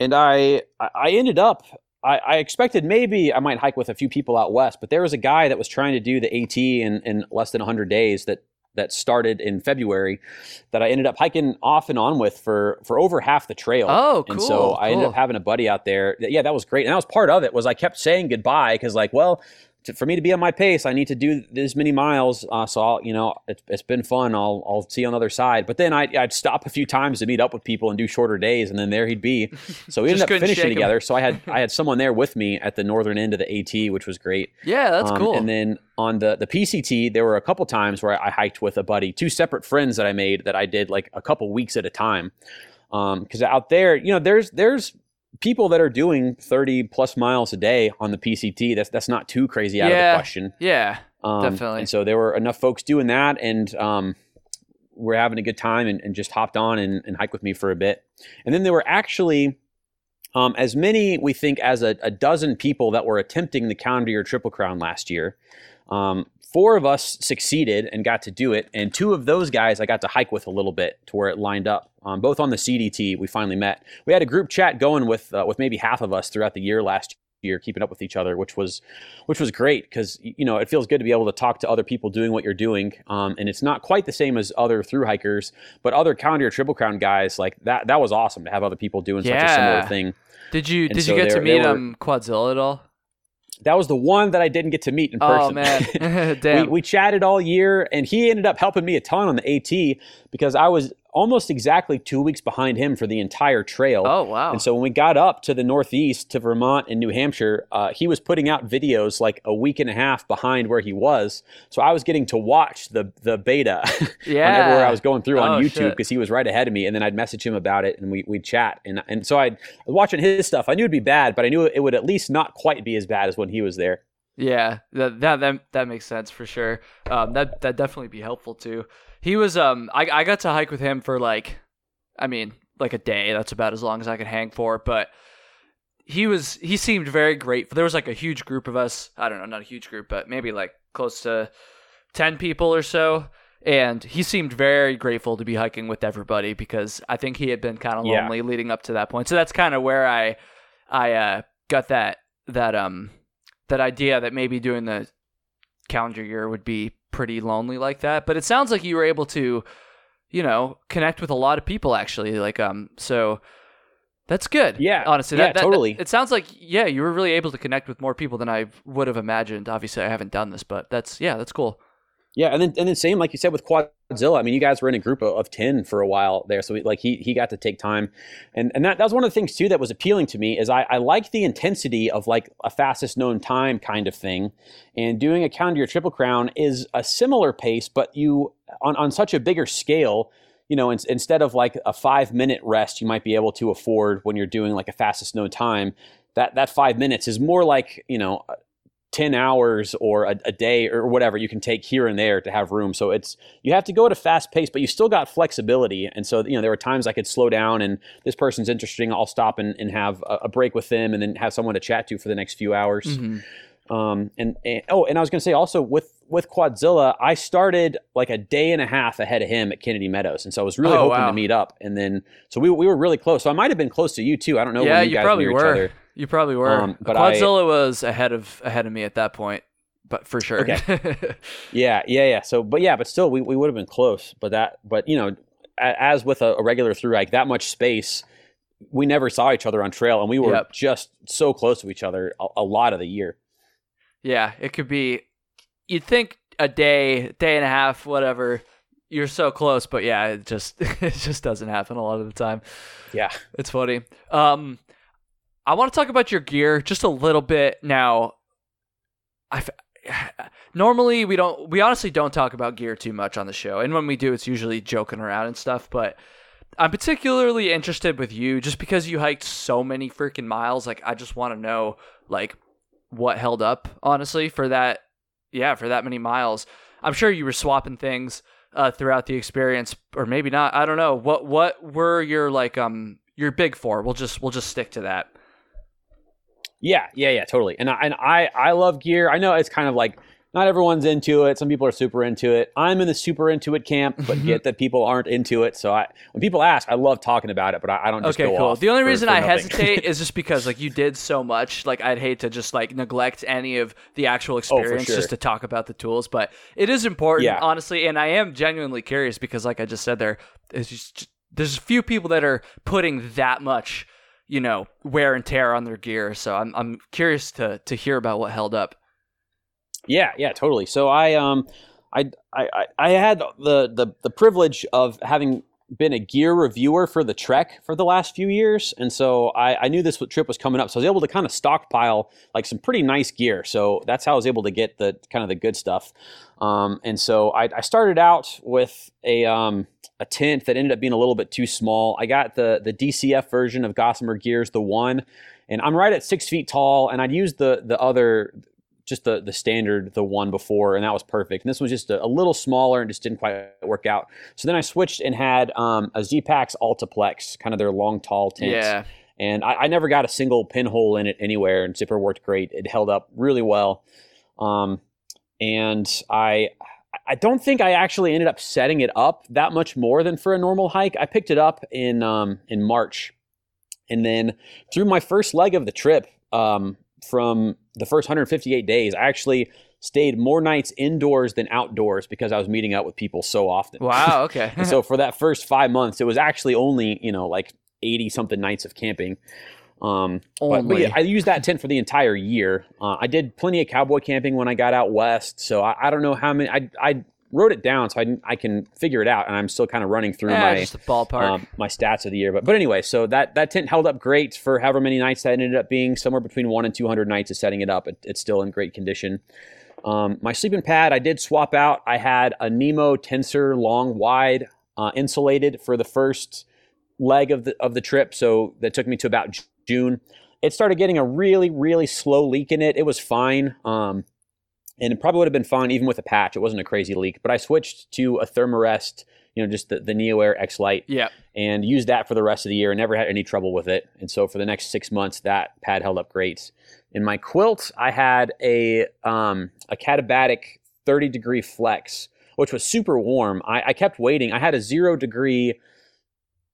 and i i I ended up I, I expected maybe I might hike with a few people out west, but there was a guy that was trying to do the AT in, in less than 100 days that that started in February that I ended up hiking off and on with for for over half the trail.
oh cool
And so I ended up having a buddy out there. that- Yeah, that was great. And that was part of it was I kept saying goodbye because like, well, to, for me to be on my pace, I need to do this many miles. Uh, so I'll, you know, it's, it's been fun. I'll, I'll see you on the other side. But then I, I'd stop a few times to meet up with people and do shorter days, and then there he'd be. So we [LAUGHS] ended up finishing together. So I had [LAUGHS] I had someone there with me at the northern end of the AT, which was great.
yeah that's
Um,
cool
And then on the the PCT, there were a couple times where I hiked with a buddy, two separate friends that I made that I did like a couple weeks at a time. Um because out there, you know, there's there's people that are doing 30 plus miles a day on the PCT. That's that's not too crazy out of the question.
yeah
Um,
Definitely.
And so there were enough folks doing that, and um, we're having a good time, and, and just hopped on and, and hiked with me for a bit. And then there were actually um, as many, we think, as a, a dozen people that were attempting the calendar year triple crown last year. Four of us succeeded and got to do it, and two of those guys I got to hike with a little bit to where it lined up. Um, both on the CDT, we finally met. We had a group chat going with uh, with maybe half of us throughout the year last year, keeping up with each other, which was which was great because you know it feels good to be able to talk to other people doing what you're doing, um, and it's not quite the same as other through hikers, but other calendar triple crown guys like that. That was awesome to have other people doing such a similar thing.
did you
and
did
so
you get to meet
were-
um quadzilla at all
That was the one that I didn't get to meet in oh, person.
oh man [LAUGHS] [LAUGHS]
we,
damn
we chatted all year, and he ended up helping me a ton on the AT because I was almost exactly two weeks behind him for the entire trail.
oh wow
And so when we got up to the Northeast to Vermont and New Hampshire, uh, he was putting out videos like a week and a half behind where he was. So I was getting to watch the the beta
yeah [LAUGHS]
on everywhere I was going through on
Oh,
YouTube because he was right ahead of me. And then I'd message him about it and we, we'd chat. And, and so I'd, I was watching his stuff. I knew it'd be bad, but I knew it would at least not quite be as bad as when he was there.
Yeah, that that that, that makes sense for sure. Um, that that definitely be helpful too. He was um, I I got to hike with him for like, I mean, like a day. That's about as long as I could hang for. But he was he seemed very grateful. There was like a huge group of us. I don't know, not a huge group, but maybe like close to ten people or so. and he seemed very grateful to be hiking with everybody because I think he had been kind of
Yeah.
lonely leading up to that point. So that's kind of where I I uh, got that that um that idea that maybe doing the calendar year would be pretty lonely like that. But it sounds like you were able to, you know, connect with a lot of people actually. Like um, so that's good.
Yeah.
honestly,
Yeah,
that, that-
totally.
it sounds like yeah, you were really able to connect with more people than I would have imagined. Obviously, I haven't done this, but that's yeah, that's cool.
Yeah, and then and then same like you said with Quadzilla. I mean, you guys were in a group of, of ten for a while there, so we, like he he got to take time, and and that, that was one of the things too that was appealing to me is I I like the intensity of like a fastest known time kind of thing, and doing a calendar year triple crown is a similar pace, but you on on such a bigger scale. You know, in, instead of like a five minute rest, you might be able to afford when you're doing like a fastest known time. That that five minutes is more like you know 10 hours or a, a day or whatever you can take here and there to have room. So it's you have to go at a fast pace but you still got flexibility. And so you know there were times i could slow down and this person's interesting i'll stop and, and have a, a break with them and then have someone to chat to for the next few hours.
Mhm.
um, and, and oh and i was going to say also with with quadzilla i started like a day and a half ahead of him at kennedy meadows. And so i was really
Oh,
hoping
wow.
to meet up and then so we, we were really close. So i might have been close to you too. I don't know
yeah,
when you,
you
guys
probably
knew each
were. You probably were.
Um, but I-
Quadzilla was ahead of ahead of me at that point, but for sure.
Okay. [LAUGHS] Yeah, yeah, yeah. So, but yeah, but still, we, we would have been close. But that, but you know, as with a, a regular through hike, that much space, we never saw each other on trail, and we were
Yep.
just so close to each other a, a lot of the year.
yeah, it could be. You'd think a day, day and a half, whatever. You're so close, but yeah, it just [LAUGHS] it just doesn't happen a lot of the time.
Yeah,
It's funny. Um, I want to talk about your gear just a little bit now. I [SIGHS] normally we don't we honestly don't talk about gear too much on the show, and when we do, it's usually joking around and stuff. But I'm particularly interested with you just because you hiked so many freaking miles. Like, I just want to know like what held up honestly for that. Yeah, for that many miles. I'm sure you were swapping things uh, throughout the experience, or maybe not. I don't know. What what were your like um your big four? We'll just we'll just stick to that.
Yeah, yeah, yeah, totally. And I, and I I love gear. I know it's kind of like not everyone's into it. Some people are super into it. I'm in the super into it camp, but
mm-hmm.
get that people aren't into it. So I when people ask, I love talking about it, but I, I don't just
okay, cool. The only
for-
reason
for
I
nothing.
hesitate [LAUGHS] is just because like you did so much. Like I'd hate to just like neglect any of the actual oh, experience
Oh, sure.
just to talk about the tools, but it is important,
Yeah.
honestly. And I am genuinely curious because, like I just said, there is just there's a few people that are putting that much, you know, wear and tear on their gear. So I'm I'm curious to to hear about what held up.
Yeah, yeah, totally. So I um I I I- had the the the privilege of having been a gear reviewer for the Trek for the last few years, and so I, I knew this trip was coming up, so I was able to kind of stockpile like some pretty nice gear. So that's how I was able to get the kind of the good stuff. Um, and so I, I started out with a um, a tent that ended up being a little bit too small. I got the the DCF version of Gossamer Gears, the one, and I'm right at six feet tall, and I'd used the the other just the the standard the one before and that was perfect. And this was just a, a little smaller and just didn't quite work out. So then i switched and had um, a Zpacks Altaplex kind of their long tall tent.
Yeah,
and I, I never got a single pinhole in it anywhere and zipper worked great. It held up really well. Um, and i i don't think i actually ended up setting it up that much more than for a normal hike i picked it up in um, in march and then through my first leg of the trip um, from the first 158 days i actually stayed more nights indoors than outdoors because i was meeting up with people so often
wow, okay. [LAUGHS]
so for that first five months, it was actually only you know like eighty something nights of camping. Um, but, but yeah, I used that tent for the entire year. Uh, I did plenty of cowboy camping when I got out west, so I, I don't know how many. I I wrote it down so I, can- I can figure it out, and I'm still kind of running through
yeah,
my
ballpark.
um, my stats of the year. But but anyway, so that that tent held up great for however many nights that ended up being. Somewhere between one and two hundred nights of setting it up. It, it's still in great condition. Um, my sleeping pad, I did swap out. I had a Nemo Tensor long wide uh, insulated for the first leg of the of the trip. So that took me to about June. It started getting a really really slow leak in it. It was fine. Um, and it probably would have been fine even with a patch. It wasn't a crazy leak, but I switched to a Thermarest, you know, just the, the Neo Air X Lite
yeah,
and used that for the rest of the year and never had any trouble with it. And so for the next six months, that pad held up great. In my quilt, I had a um, a Katabatic 30 degree flex which was super warm. I, I kept waiting. I had a zero degree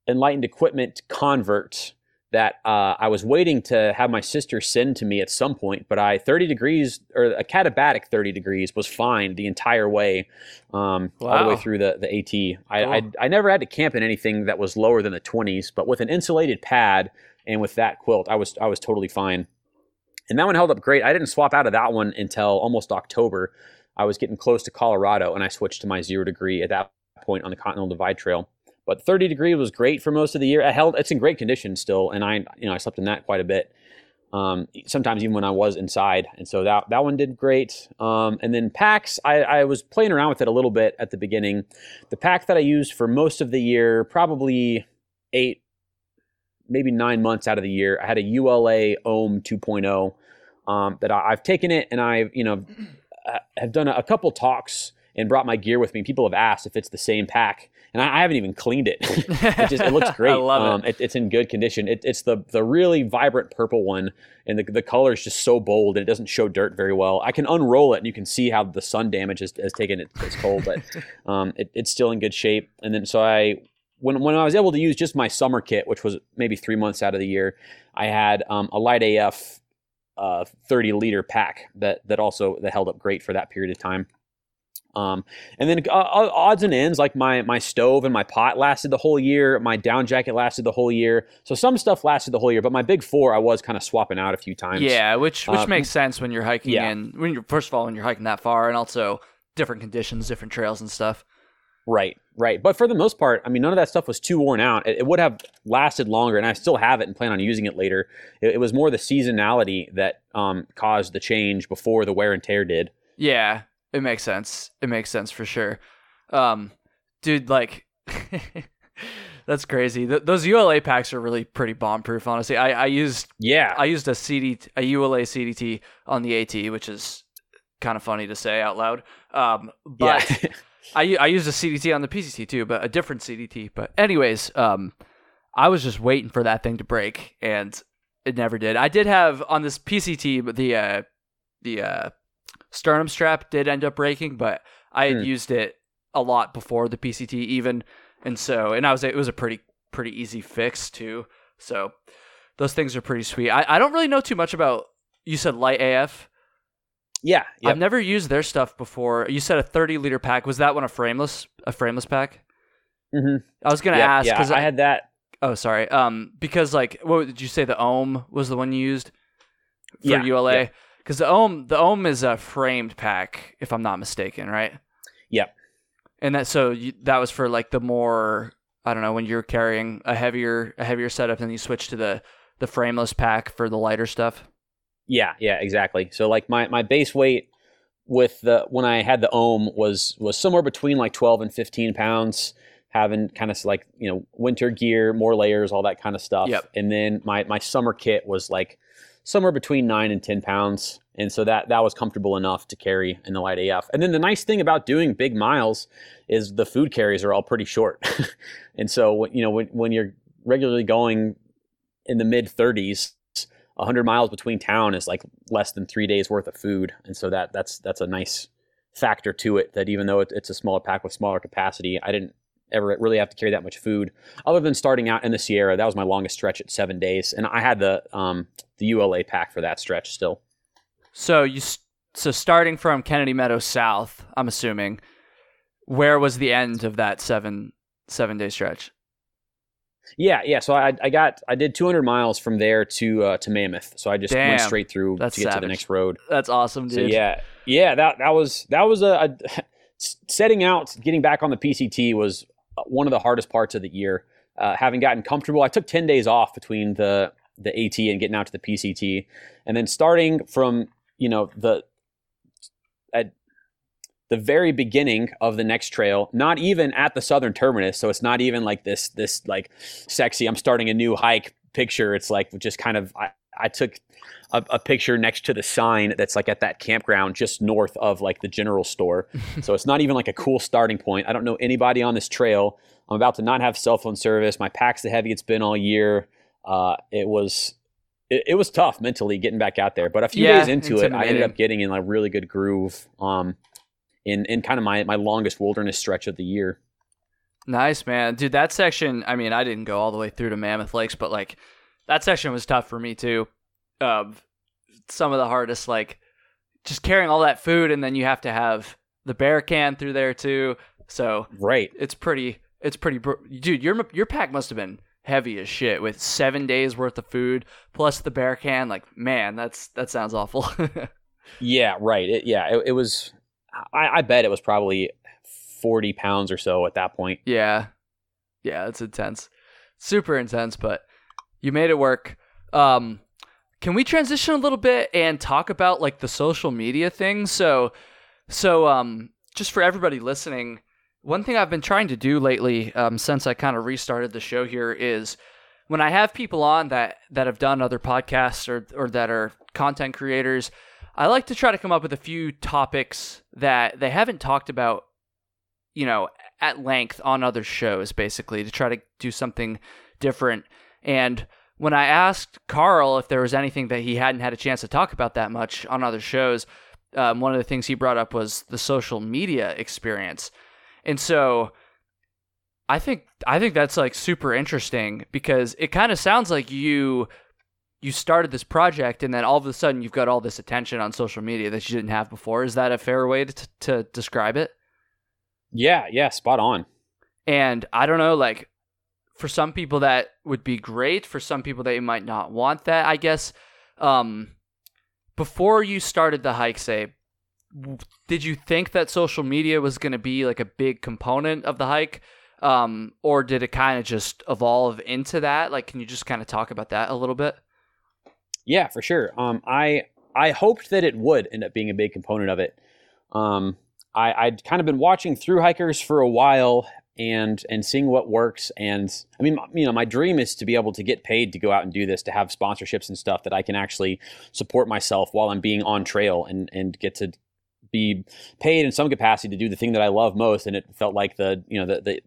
enlightened equipment convert that uh, I was waiting to have my sister send to me at some point, but I 30 degrees or a katabatic 30 degrees was fine the entire way, um, wow. all the way through the, the AT. I, cool. I, I, never had to camp in anything that was lower than the 20s, but with an insulated pad and with that quilt, I was I was totally fine. And that one held up great. I didn't swap out of that one until almost October. I was getting close to Colorado, and I switched to my zero degree at that point on the Continental Divide Trail. But 30 degree was great for most of the year. It held, it's in great condition still, and I, you know, I slept in that quite a bit. Um, sometimes even when I was inside, and so that that one did great. Um, and then packs, I, I was playing around with it a little bit at the beginning. The pack that I used for most of the year, probably eight, maybe nine months out of the year, I had a ULA Ohm 2.0 um, that I, have taken it and I've you know have done a, a couple talks and brought my gear with me. People have asked if it's the same pack, and I, I haven't even cleaned it. [LAUGHS] it, just, it looks [LAUGHS] great. I
love um,
it. it. It's in good condition. It, it's the the really vibrant purple one, and the the color is just so bold, and it doesn't show dirt very well. I can unroll it, and you can see how the sun damage has, has taken it, its toll, but [LAUGHS] um, it, it's still in good shape. And then so I. When, when I was able to use just my summer kit, which was maybe three months out of the year, I had um, a LiteAF uh, 30 liter pack that that also that held up great for that period of time. Um, and then uh, odds and ends like my my stove and my pot lasted the whole year. My down jacket lasted the whole year. So some stuff lasted the whole year, but my big four I was kind of swapping out a few times.
Yeah, which which uh, makes sense when you're hiking yeah. and when you're first of all when you're hiking that far, and also different conditions, different trails and stuff.
Right, right. But for the most part, I mean, none of that stuff was too worn out. It, it would have lasted longer, and I still have it and plan on using it later. It, it was more the seasonality that um, caused the change before the wear and tear did.
Yeah, it makes sense. It makes sense for sure. Um, dude, like, [LAUGHS] that's crazy. Th- those ULA packs are really pretty bomb proof. Honestly, I, I used
yeah,
I used a CD a ULA CDT on the AT, which is kind of funny to say out loud. Um, but. Yeah. [LAUGHS] I I used a CDT on the PCT too, but a different CDT. But anyways, um, I was just waiting for that thing to break, and it never did. I did have on this PCT, but the uh, the uh, sternum strap did end up breaking, but I had mm. used it a lot before the PCT even, and so and I was it was a pretty pretty easy fix too. So those things are pretty sweet. I, I don't really know too much about. You said LiteAF.
Yeah,
yep. I've never used their stuff before. You said a 30 liter pack. Was that one a frameless a frameless pack?
Mm-hmm.
I was gonna yep, ask
because
yeah,
I, I, had that.
Oh, sorry. Um, because like, what did you say? The Ohm was the one you used for
yeah,
ULA. Because the Ohm the Ohm is a framed pack, if I'm not mistaken, right?
Yep.
And that so you, that was for like the more I don't know when you're carrying a heavier a heavier setup, and you switch to the the frameless pack for the lighter stuff.
Yeah, yeah, exactly. So like my my base weight with the when I had the ohm was was somewhere between like 12 and 15 pounds having kind of like you know winter gear more layers all that kind of stuff
yep.
and then my my summer kit was like somewhere between 9 and 10 pounds. And so that that was comfortable enough to carry in the LiteAF and then the nice thing about doing big miles is the food carries are all pretty short. [LAUGHS] And so you know when, when you're regularly going in the mid 30s 100 miles between town is like less than three days worth of food. And so that that's that's a nice factor to it that even though it, it's a smaller pack with smaller capacity i didn't ever really have to carry that much food other than starting out in the sierra that was my longest stretch at seven days and i had the um the ula pack for that stretch still
so you so starting from kennedy meadows south i'm assuming where was the end of that seven seven day stretch
yeah, yeah. So I, I got I did 200 miles from there to uh, to Mammoth. So I just
Damn,
went straight through to get to the next road.
That's awesome, dude.
So yeah, yeah. That that was that was a, a [LAUGHS] setting out, getting back on the PCT was one of the hardest parts of the year. Uh, having gotten comfortable, I took 10 days off between the the AT and getting out to the PCT, and then starting from you know the at the very beginning of the next trail, not even at the southern terminus. So it's not even like this this like sexy. I'm starting a new hike picture. It's like just kind of I, I took a, a, picture next to the sign that's like at that campground just north of like the general store. [LAUGHS] so it's not even like a cool starting point. I don't know anybody on this trail. I'm about to not have cell phone service. My pack's the heavy it's been all year. Uh, it was it, it, was tough mentally getting back out there. But a few
yeah,
days into it, I ended up getting in a really good groove. Um, in in kind of my my longest wilderness stretch of the year.
Nice, man. Dude, that section, I mean, I didn't go all the way through to Mammoth Lakes, but like that session was tough for me too. Um, some of the hardest, like just carrying all that food, and then you have to have the bear can through there too. So
right,
it's pretty, it's pretty, dude. Your your pack must have been heavy as shit with seven days worth of food plus the bear can. Like, man, that's that sounds awful. [LAUGHS]
yeah, right. It, yeah, it, it was. I, I bet it was probably 40 pounds or so at that point.
Yeah. Yeah, it's intense. Super intense, but you made it work. Um, can we transition a little bit and talk about like the social media thing? So, so um, just for everybody listening, one thing I've been trying to do lately, um, since I kind of restarted the show here, is when I have people on that that have done other podcasts or or that are content creators, I like to try to come up with a few topics that they haven't talked about you know, at length on other shows, basically, to try to do something different. And when I asked Carl if there was anything that he hadn't had a chance to talk about that much on other shows, um, one of the things he brought up was the social media experience. And so I think I think that's like super interesting because it kind of sounds like you you started this project and then all of a sudden you've got all this attention on social media that you didn't have before. Is that a fair way to, to describe it?
Yeah, yeah, spot on.
And I don't know, like for some people that would be great. For some people they might not want that. I guess. Um, before you started the hike, say, did you think that social media was going to be like a big component of the hike? Um, or did it kind of just evolve into that? Like, can you just kind of talk about that a little bit?
Yeah, for sure. Um, I I hoped that it would end up being a big component of it. Um, I, I'd kind of been watching through hikers for a while and and seeing what works. And I mean, you know, my dream is to be able to get paid to go out and do this, to have sponsorships and stuff that I can actually support myself while I'm being on trail and and get to be paid in some capacity to do the thing that I love most. And it felt like the you know the the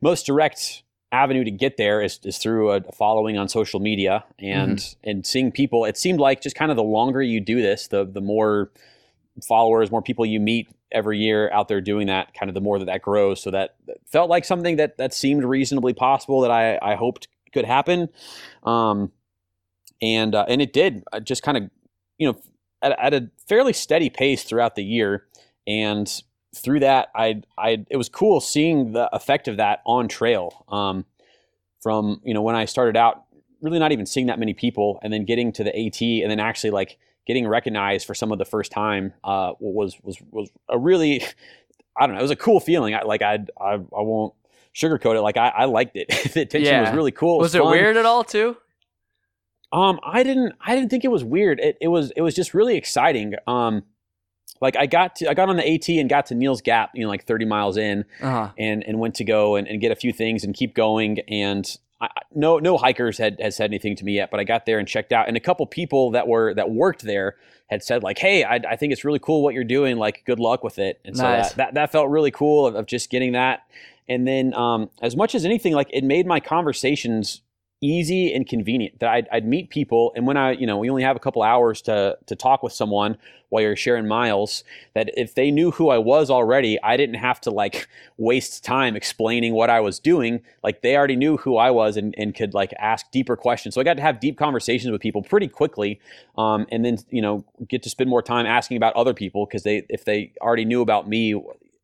most direct avenue to get there is, is through a following on social media and mm-hmm. and seeing people. It seemed like just kind of the longer you do this, the the more followers, more people you meet every year out there doing that, kind of the more that that grows. So that, felt like something that that seemed reasonably possible that I, I hoped could happen. Um, and uh, and it did. I just kind of, you know, at, at a fairly steady pace throughout the year, and through that, I I it was cool seeing the effect of that on trail. Um, from you know when I started out, really not even seeing that many people, and then getting to the AT, and then actually like getting recognized for some of the first time uh, was was was a really [LAUGHS] I don't know it was a cool feeling. I, like I I I won't sugarcoat it. Like I, I liked it. [LAUGHS] the attention yeah. was really cool.
It was, was it weird at all too?
Um, I didn't I didn't think it was weird. It it was it was just really exciting. Um, like I got to I got on the AT and got to Neels Gap, you know, like 30 miles in, uh-huh. and and went to go and, and get a few things and keep going. And I, no no hikers had, had said anything to me yet, but I got there and checked out, and a couple people that were that worked there had said like, "Hey, I, I think it's really cool what you're doing. Like, good luck with it." And so that, that, that felt really cool of, of just getting that. And then, um, as much as anything, like it made my conversations easy and convenient that I'd, I'd, meet people. And when i you know we only have a couple hours to to talk with someone while you're sharing miles that if they knew who i was already i didn't have to like waste time explaining what i was doing. Like they already knew who i was and, and could like ask deeper questions. So i got to have deep conversations with people pretty quickly um, and then you know get to spend more time asking about other people because they if they already knew about me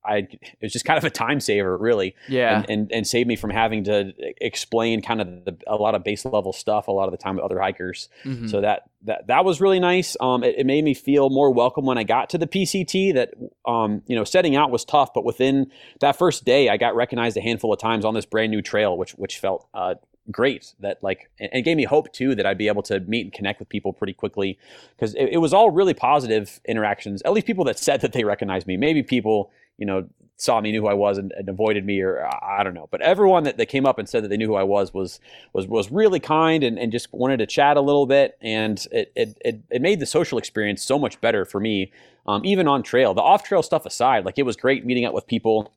I it was just kind of a time saver, really.
Yeah.
And and, and saved me from having to explain kind of the, a lot of base level stuff a lot of the time with other hikers. Mm-hmm. So that that that was really nice. Um, it, it, made me feel more welcome when I got to the PCT. That um, you know, setting out was tough, but within that first day, I got recognized a handful of times on this brand new trail, which which felt uh, great that like and gave me hope too that I'd be able to meet and connect with people pretty quickly because it, it, was all really positive interactions at least people that said that they recognized me maybe people you know, saw me, knew who I was, and, and avoided me, or I don't know. But everyone that, that came up and said that they knew who I was was was was really kind and, and just wanted to chat a little bit, and it it, it, made the social experience so much better for me, um, even on trail. The off trail stuff aside, like it was great meeting up with people.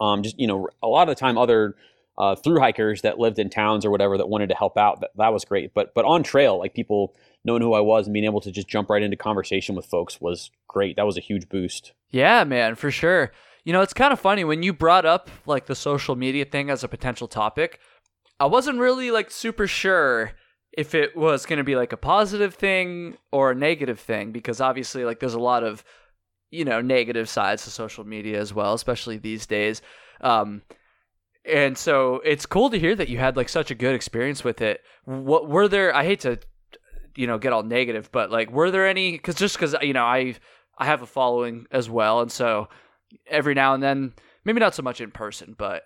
Um, just you know, a lot of the time, other uh, through hikers that lived in towns or whatever that wanted to help out. That, that was great. But but on trail, like people knowing who I was and being able to just jump right into conversation with folks was great. That was a huge boost.
Yeah, man, for sure. You know, it's kind of funny when you brought up like the social media thing as a potential topic. I wasn't really like super sure if it was going to be like a positive thing or a negative thing because obviously like there's a lot of you know negative sides to social media as well, especially these days. Um, and so it's cool to hear that you had like such a good experience with it. What were there? I hate to, you know, get all negative, but like, were there any? Because just because you know, I I have a following as well, and so every now and then, maybe not so much in person, but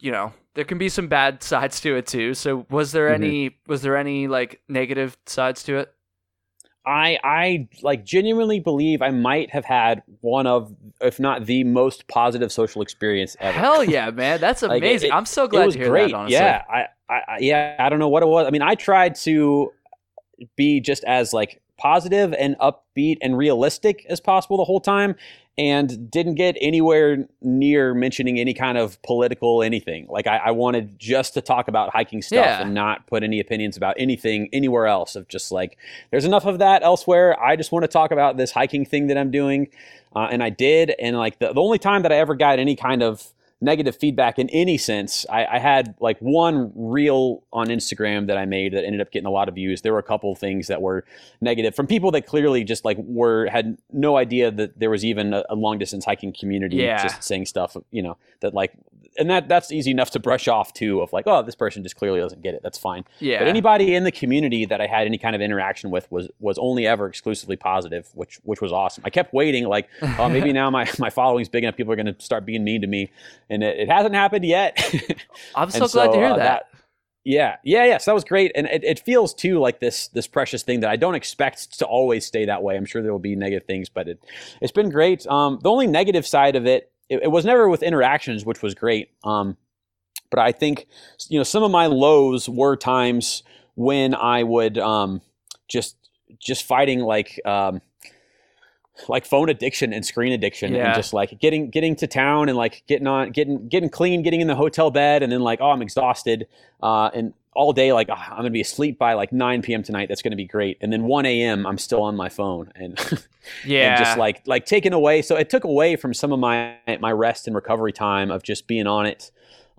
you know, there can be some bad [LAUGHS] sides to it too. So was there mm-hmm. any? Was there any like negative sides to it?
I I like genuinely believe I might have had one of, if not the most positive social experience ever.
Hell [LAUGHS] yeah, man! That's amazing. like it, I'm so glad to hear great. that. Honestly,
yeah, I, I yeah, I don't know what it was. I mean, I tried to be just as like positive and upbeat and realistic as possible the whole time and didn't get anywhere near mentioning any kind of political anything. Like I, I wanted just to talk about hiking stuff yeah. and not put any opinions about anything anywhere else. Of just like, there's enough of that elsewhere. I just want to talk about this hiking thing that I'm doing, uh, and I did. And like the, the only time that I ever got any kind of negative feedback in any sense. I, I, had like one reel on Instagram that I made that ended up getting a lot of views. There were a couple things that were negative from people that clearly just like were had no idea that there was even a, a long distance hiking community
yeah.
just saying stuff, you know, that like and that that's easy enough to brush off too of like, oh, this person just clearly doesn't get it. That's fine.
Yeah.
But anybody in the community that I had any kind of interaction with was was only ever exclusively positive, which which was awesome. I kept waiting, like, oh, maybe [LAUGHS] now my my following's big enough, people are going to start being mean to me, and it, it hasn't happened yet. [LAUGHS]
I'm so glad to hear uh, that. that.
Yeah, yeah, yeah. So that was great, and it, it feels too like this this precious thing that I don't expect to always stay that way. I'm sure there will be negative things, but it it's been great. Um, the only negative side of it it, it was never with interactions, which was great. Um, but I think you know some of my lows were times when I would um, just just fighting like um, like phone addiction and screen addiction yeah. and just like getting getting to town and like getting on getting getting clean getting in the hotel bed and then like oh i'm exhausted uh, and all day like oh, i'm gonna be asleep by like 9 p.m tonight. That's gonna be great. And then 1 a.m i'm still on my phone and
yeah [LAUGHS]
and just like like taken away. So it took away from some of my my rest and recovery time of just being on it.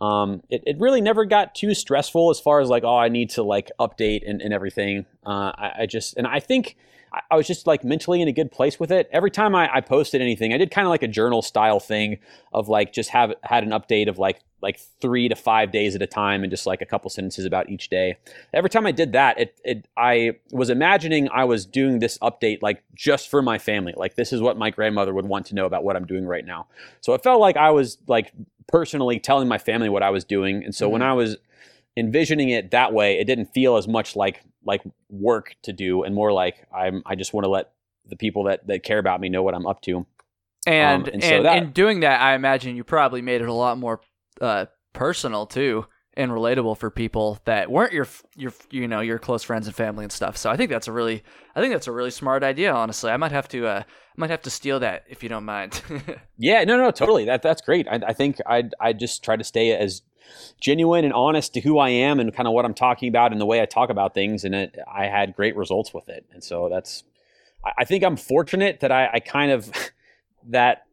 Um, it, it really never got too stressful as far as like oh i need to like update and, and everything. Uh, I, I just and i think I was just like mentally in a good place with it. Every time I, I posted anything, I did kind of like a journal style thing of like just have had an update of like like three to five days at a time and just like a couple sentences about each day. Every time I did that, it, it I was imagining I was doing this update like just for my family. Like this is what my grandmother would want to know about what I'm doing right now. So it felt like I was like personally telling my family what I was doing. And so mm-hmm. when I was envisioning it that way, it didn't feel as much like like work to do and more like I'm I just want to let the people that that care about me know what I'm up to.
And um, and, so that, in doing that, I imagine you probably made it a lot more uh, personal too and relatable for people that weren't your your you know your close friends and family and stuff. So I think that's a really I think that's a really smart idea. Honestly, I might have to uh, I might have to steal that if you don't mind. [LAUGHS]
yeah, no, no, totally. That that's great. I, I think I I just try to stay as genuine and honest to who I am and kind of what I'm talking about and the way I talk about things. And it, I had great results with it. And so that's, I think I'm fortunate that I, I kind of, [LAUGHS] that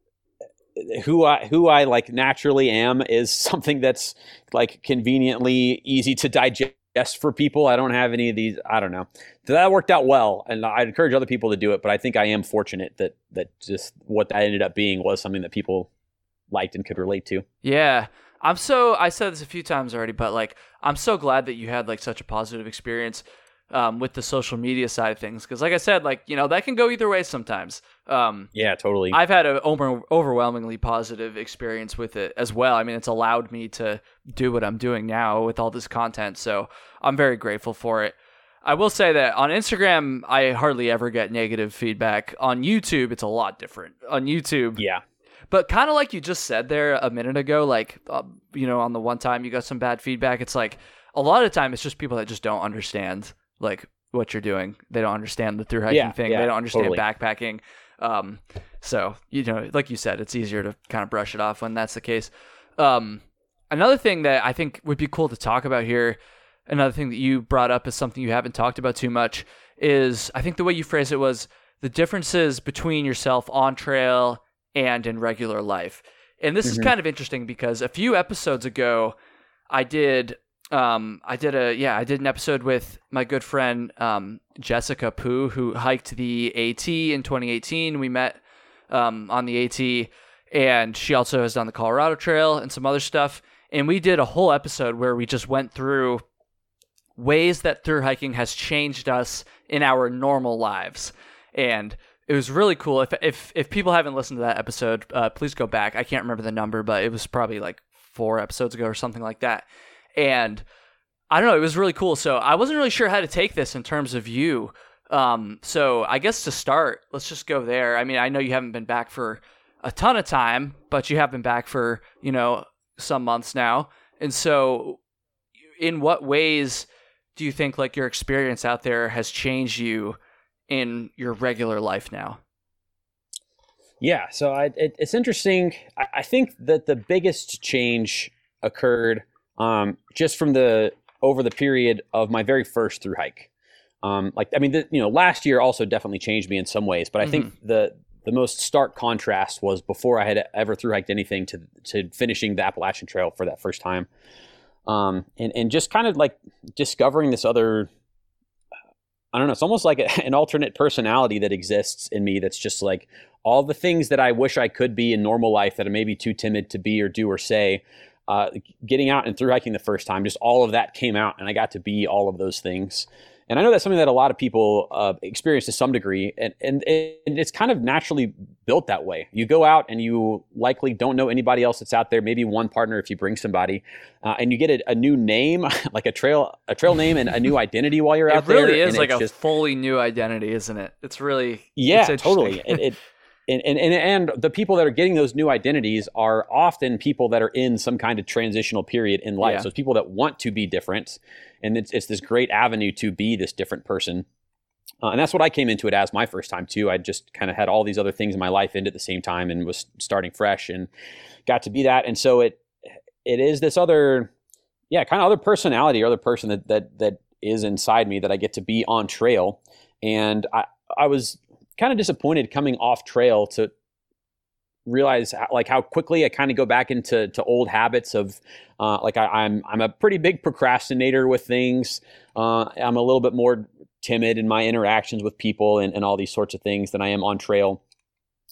uh, who I who I like naturally am is [LAUGHS] something that's like conveniently easy to digest for people. I don't have any of these. I don't know. So that worked out well, and I'd encourage other people to do it. But I think I am fortunate that that just what that ended up being was something that people liked and could relate to.
Yeah, I'm so I said this a few times already, but like I'm so glad that you had like such a positive experience um, with the social media side of things because, like I said, like you know that can go either way sometimes. Um,
yeah, totally.
I've had an over- overwhelmingly positive experience with it as well. I mean, it's allowed me to do what I'm doing now with all this content, so I'm very grateful for it. I will say that on Instagram, I hardly ever get negative feedback. On YouTube, it's a lot different. On YouTube,
yeah,
but kind of like you just said there a minute ago, like, uh, you know, on the one time you got some bad feedback, it's like a lot of the time it's just people that just don't understand, like, what you're doing. They don't understand the through hiking yeah, thing. Yeah, they don't understand totally. backpacking. Um, so, you know, like you said, it's easier to kind of brush it off when that's the case. Um, another thing that I think would be cool to talk about here, another thing that you brought up is something you haven't talked about too much, is I think the way you phrased it was the differences between yourself on trail and in regular life. And this mm-hmm. is kind of interesting because a few episodes ago, I did um, I did a yeah I did an episode with my good friend um, Jessica Poo who hiked the AT in 2018. We met um, on the AT, and she also has done the Colorado Trail and some other stuff. And we did a whole episode where we just went through ways that through hiking has changed us in our normal lives. And it was really cool. If if if people haven't listened to that episode, uh, please go back. I can't remember the number, but it was probably like four episodes ago or something like that. And I don't know, it was really cool. So I wasn't really sure how to take this in terms of you. Um, so I guess to start, let's just go there. I mean, I know you haven't been back for a ton of time, but you have been back for you know some months now. And so, in what ways do you think like your experience out there has changed you in your regular life now?
Yeah, so I, it, it's interesting. I, I, think that the biggest change occurred um, just from the over the period of my very first through hike. Um, like I mean, the, you know, last year also definitely changed me in some ways, but I mm-hmm. think the the most stark contrast was before I had ever through hiked anything to to finishing the Appalachian Trail for that first time um, and and just kind of like discovering this other I don't know. It's almost like a, [LAUGHS] an alternate personality that exists in me. That's just like all the things that I wish I could be in normal life that I'm maybe too timid to be or do or say. Uh, getting out and through hiking the first time, just all of that came out, and I got to be all of those things. And I know that's something that a lot of people uh, experience to some degree, and, and, and it's kind of naturally built that way. You go out and you likely don't know anybody else that's out there, maybe one partner if you bring somebody, uh, and you get a, a, new name, [LAUGHS] like a trail a trail name and a new identity while you're out
there.
It
really is like a just, fully new identity, isn't it? It's really
yeah, it's totally. it, it [LAUGHS] and, and, and the people that are getting those new identities are often people that are in some kind of transitional period in life. Yeah. So it's people that want to be different, and it's, it's this great avenue to be this different person. Uh, and that's what I came into it as my first time too. I just kind of had all these other things in my life into at the same time and was starting fresh and got to be that. And so it it is this other, yeah, kind of other personality or other person that that that is inside me that I get to be on trail. And I I was kind of disappointed coming off trail to realize like how quickly I kind of go back into to old habits of uh, like I, am I'm, I'm a pretty big procrastinator with things. Uh, I'm a little bit more timid in my interactions with people and, and all these sorts of things than I am on trail.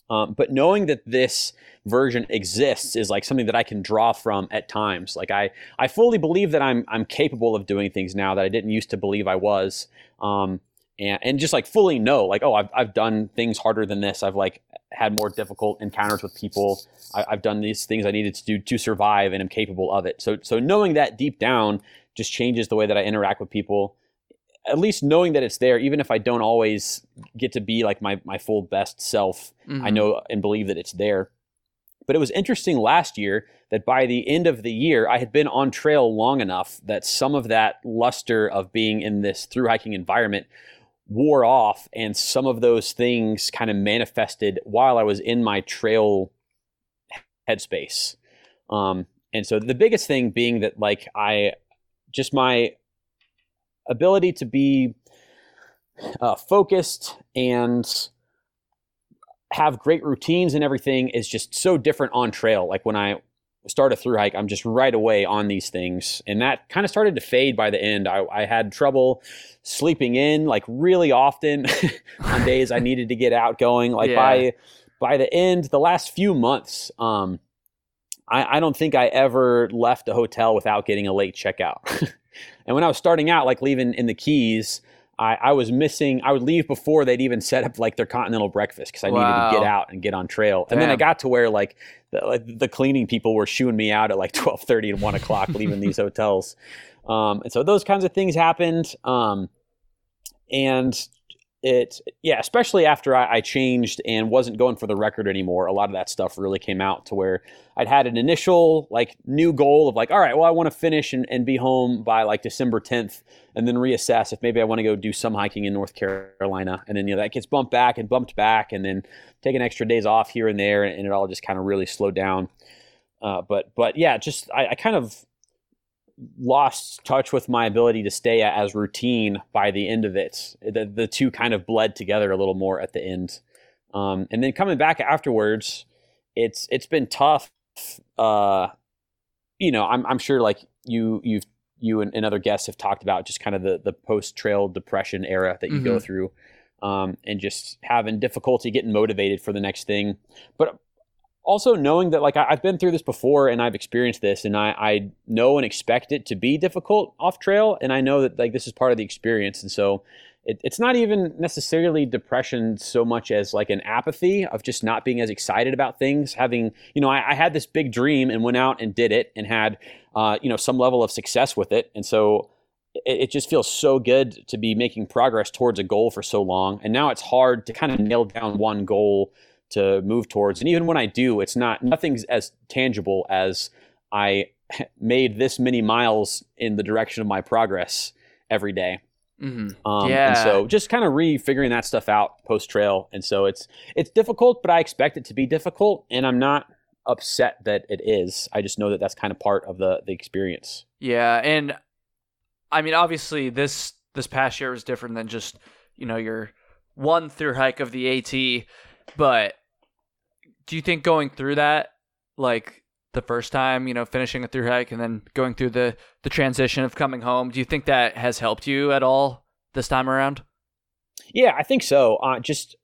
Um, but knowing that this version exists is like something that I can draw from at times. Like I, I fully believe that I'm, I'm capable of doing things now that I didn't used to believe I was. Um, and, and just like fully know like oh I've, I've done things harder than this. I've like had more difficult encounters with people. I, have done these things i needed to do to survive and i'm capable of it. So so knowing that deep down just changes the way that i interact with people. At least knowing that it's there even if i don't always get to be like my, my full best self mm-hmm. i know and believe that it's there. But it was interesting last year that by the end of the year, I had been on trail long enough that some of that luster of being in this through hiking environment wore off and some of those things kind of manifested while I was in my trail headspace. Um, and so the biggest thing being that like I just my ability to be uh, focused and have great routines and everything is just so different on trail. Like when I start a through hike, I'm just right away on these things. And that kind of started to fade by the end. I, I had trouble sleeping in like really often [LAUGHS] on days I needed to get out going. Like yeah. by by the end, the last few months, um, I, I don't think I ever left a hotel without getting a late checkout. [LAUGHS] and when I was starting out, like leaving in the Keys, I, I, was missing. I would leave before they'd even set up like their continental breakfast because I wow. needed to get out and get on trail. Damn. And then I got to where like the, like the cleaning people were shooing me out at like [LAUGHS] twelve thirty and one o'clock, leaving these [LAUGHS] hotels. Um, and so those kinds of things happened. Um, and it yeah especially after I, I, changed and wasn't going for the record anymore a lot of that stuff really came out to where i'd had an initial like new goal of like all right well i want to finish and, and be home by like december 10th and then reassess if maybe i want to go do some hiking in north carolina. And then you know that gets bumped back and bumped back and then taking extra days off here and there and it all just kind of really slowed down. Uh, but but yeah just I, I kind of lost touch with my ability to stay as routine by the end of it. The, the two kind of bled together a little more at the end. Um, and then coming back afterwards, it's it's been tough. Uh, you know, I'm I'm sure like you you've you and, and, other guests have talked about just kind of the the post trail depression era that you mm-hmm. go through, um, and just having difficulty getting motivated for the next thing. But also knowing that like I, have been through this before and I've experienced this and I, I know and expect it to be difficult off trail and I know that like this is part of the experience. And so it, it's not even necessarily depression so much as like an apathy of just not being as excited about things having you know I, I had this big dream and went out and did it and had uh, you know some level of success with it. And so it, it just feels so good to be making progress towards a goal for so long. And now it's hard to kind of nail down one goal to move towards. And even when I do, it's not nothing's as tangible as I [LAUGHS] made this many miles in the direction of my progress every day. Mm-hmm. Um, yeah. And so just kind of refiguring that stuff out post trail. And so it's it's difficult, but I expect it to be difficult, and I'm not upset that it is. I just know that that's kind of part of the the experience.
Yeah, and I mean, obviously this this past year was different than just you know your one through hike of the AT, but do you think going through that, like the first time, you know, finishing a through hike and then going through the the transition of coming home, do you think that has helped you at all this time around?
Yeah, I think so. Uh, just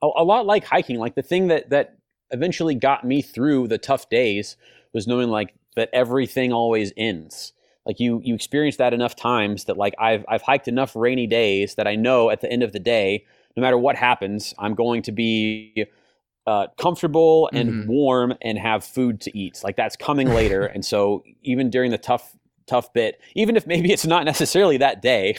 a, a lot like hiking. Like the thing that that eventually got me through the tough days was knowing like that everything always ends. Like you you experience that enough times that like I've I've hiked enough rainy days that I know at the end of the day, no matter what happens, I'm going to be uh, comfortable and mm-hmm. warm and have food to eat. Like that's coming [LAUGHS] later. and so even during the tough tough bit, even if maybe it's not necessarily that day,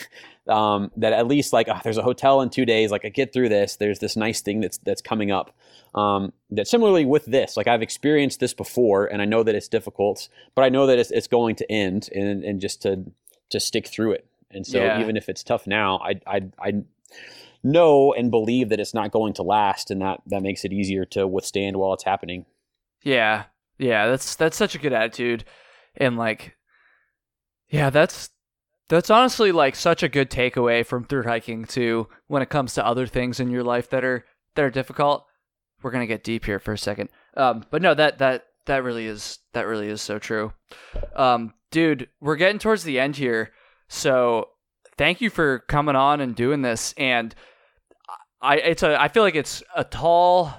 um, that at least like oh, there's a hotel in two days. Like I get through this. There's this nice thing that's that's coming up. Um, that similarly with this, like I've experienced this before, and I know that it's difficult, but I know that it's, it's going to end, and and just to to stick through it. And so yeah. even if it's tough now, I I I know and believe that it's not going to last, and that that makes it easier to withstand while it's happening.
Yeah, yeah, that's that's such a good attitude, and like, yeah, that's that's honestly like such a good takeaway from through hiking too. When it comes to other things in your life that are that are difficult, we're gonna get deep here for a second. Um, but no, that that that really is that really is so true. Um, dude, we're getting towards the end here, so thank you for coming on and doing this. And I it's a I feel like it's a tall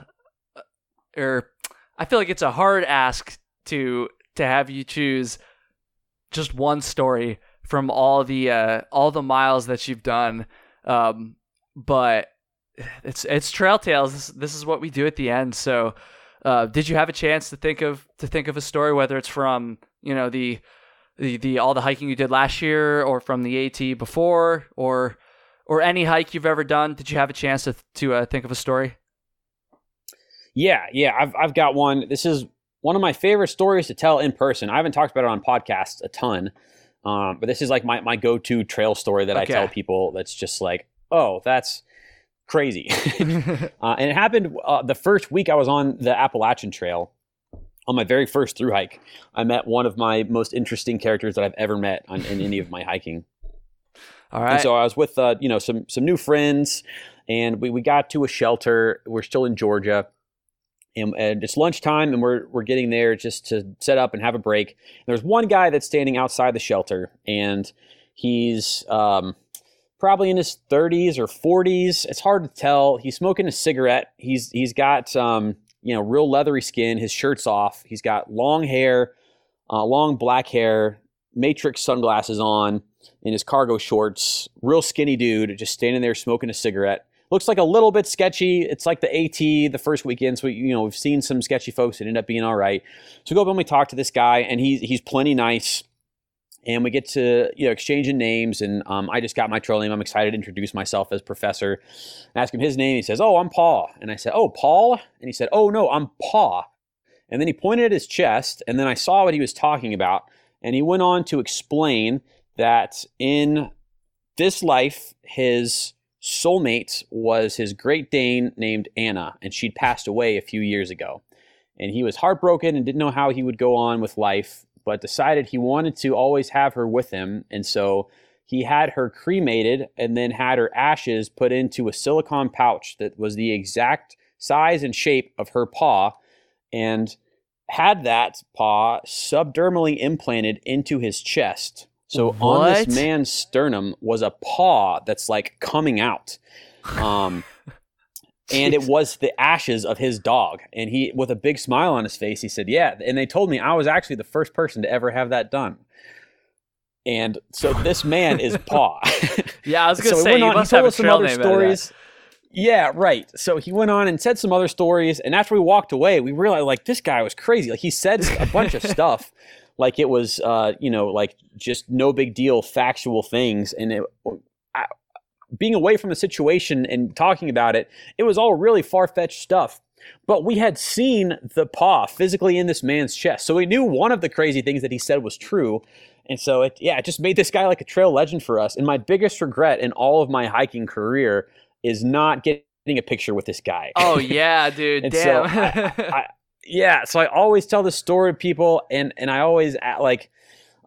or I feel like it's a hard ask to to have you choose just one story from all the uh, all the miles that you've done. Um, but it's it's Trail Tales. This, this is what we do at the end. So, uh, did you have a chance to think of to think of a story, whether it's from you know the the, the all the hiking you did last year, or from the AT before, or or any hike you've ever done? Did you have a chance to to uh, think of a story?
Yeah, yeah, I've I've got one. This is one of my favorite stories to tell in person. I haven't talked about it on podcasts a ton, um, but this is like my my go to trail story that okay. I tell people. That's just like, oh, that's crazy. [LAUGHS] [LAUGHS] uh, and it happened uh, the first week I was on the Appalachian Trail. On my very first through hike, I met one of my most interesting characters that I've ever met on, in any of my hiking. All right. And so I was with uh, you know some some new friends, and we, we got to a shelter. We're still in Georgia, and, and, it's lunchtime, and we're we're getting there just to set up and have a break. And there's one guy that's standing outside the shelter, and he's um, probably in his 30s or 40s. It's hard to tell. He's smoking a cigarette. He's he's got um, you know real leathery skin. His shirt's off. He's got long hair, uh, long black hair, matrix sunglasses on in his cargo shorts, real skinny dude, just standing there smoking a cigarette. Looks like a little bit sketchy. It's like the AT the first weekend, so we, you know we've seen some sketchy folks that end up being all right. So we go up and we talk to this guy, and he's he's plenty nice, and we get to you know exchanging names. And um, I just got my trail name. I'm excited to introduce myself as Professor. And ask him his name. He says, "Oh, I'm Paul," and I said, "Oh, Paul," and he said, "Oh no, I'm Paw." And then he pointed at his chest, and then I saw what he was talking about, and he went on to explain that in this life, his soulmate was his Great Dane named Anna, and she'd passed away a few years ago. And he was heartbroken and didn't know how he would go on with life. but decided he wanted to always have her with him. And so he had her cremated and then had her ashes put into a silicone pouch that was the exact size and shape of her paw and had that paw subdermally implanted into his chest. So on this man's sternum was a paw that's like coming out. Um, and it was the ashes of his dog. And he, with a big smile on his face, he said, "Yeah." And they told me I was actually the first person to ever have that done. And so this man is Paw. [LAUGHS]
Yeah, I was gonna
so
say you
on, he
must
told
have a
us some other
name out of that.
stories. Yeah, right. So he went on and said some other stories, and after we walked away, we realized like this guy was crazy. Like he said a bunch of [LAUGHS] stuff, like it was, uh, you know, like just no big deal, factual things, and it, I, being away from the situation and talking about it, it was all really far fetched stuff. But we had seen the paw physically in this man's chest, so we knew one of the crazy things that he said was true. And so it, yeah, it just made this guy like a trail legend for us. And my biggest regret in all of my hiking career is not getting a picture with this guy.
Oh [LAUGHS] yeah, dude.
And so
Damn.
I- [LAUGHS] yeah, so I always tell this story to people, and and I always like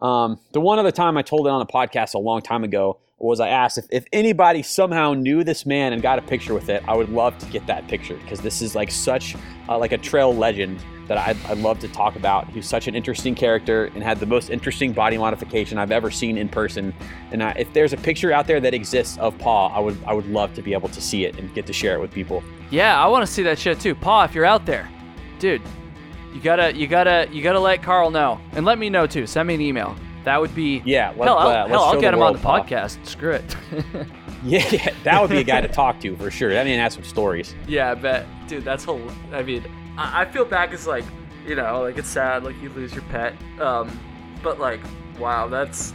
um, the one other time I told it on a podcast a long time ago was I asked if, if anybody somehow knew this man and got a picture with it, I would love to get that picture because this is like such uh, like a trail legend that I'd, I'd love to talk about. He's such an interesting character and had the most interesting body modification I've ever seen in person. And I, if there's a picture out there that exists of Paul, I would I would love to be able to see it and get to share it with people.
yeah, I want to see that shit too. Paw, if you're out there, dude, you gotta, you gotta, you gotta let Carl know, and let me know too. Send me an email. That would be.
Yeah, let,
hell, I'll,
uh, let's
hell, I'll get him on the podcast. Screw it. [LAUGHS] [LAUGHS]
Yeah, yeah, that would be a guy to talk to for sure. That man has some stories.
yeah, I bet, dude. That's whole. I mean, I, I feel bad because like, you know, like it's sad, like you lose your pet. Um, but like, wow, that's.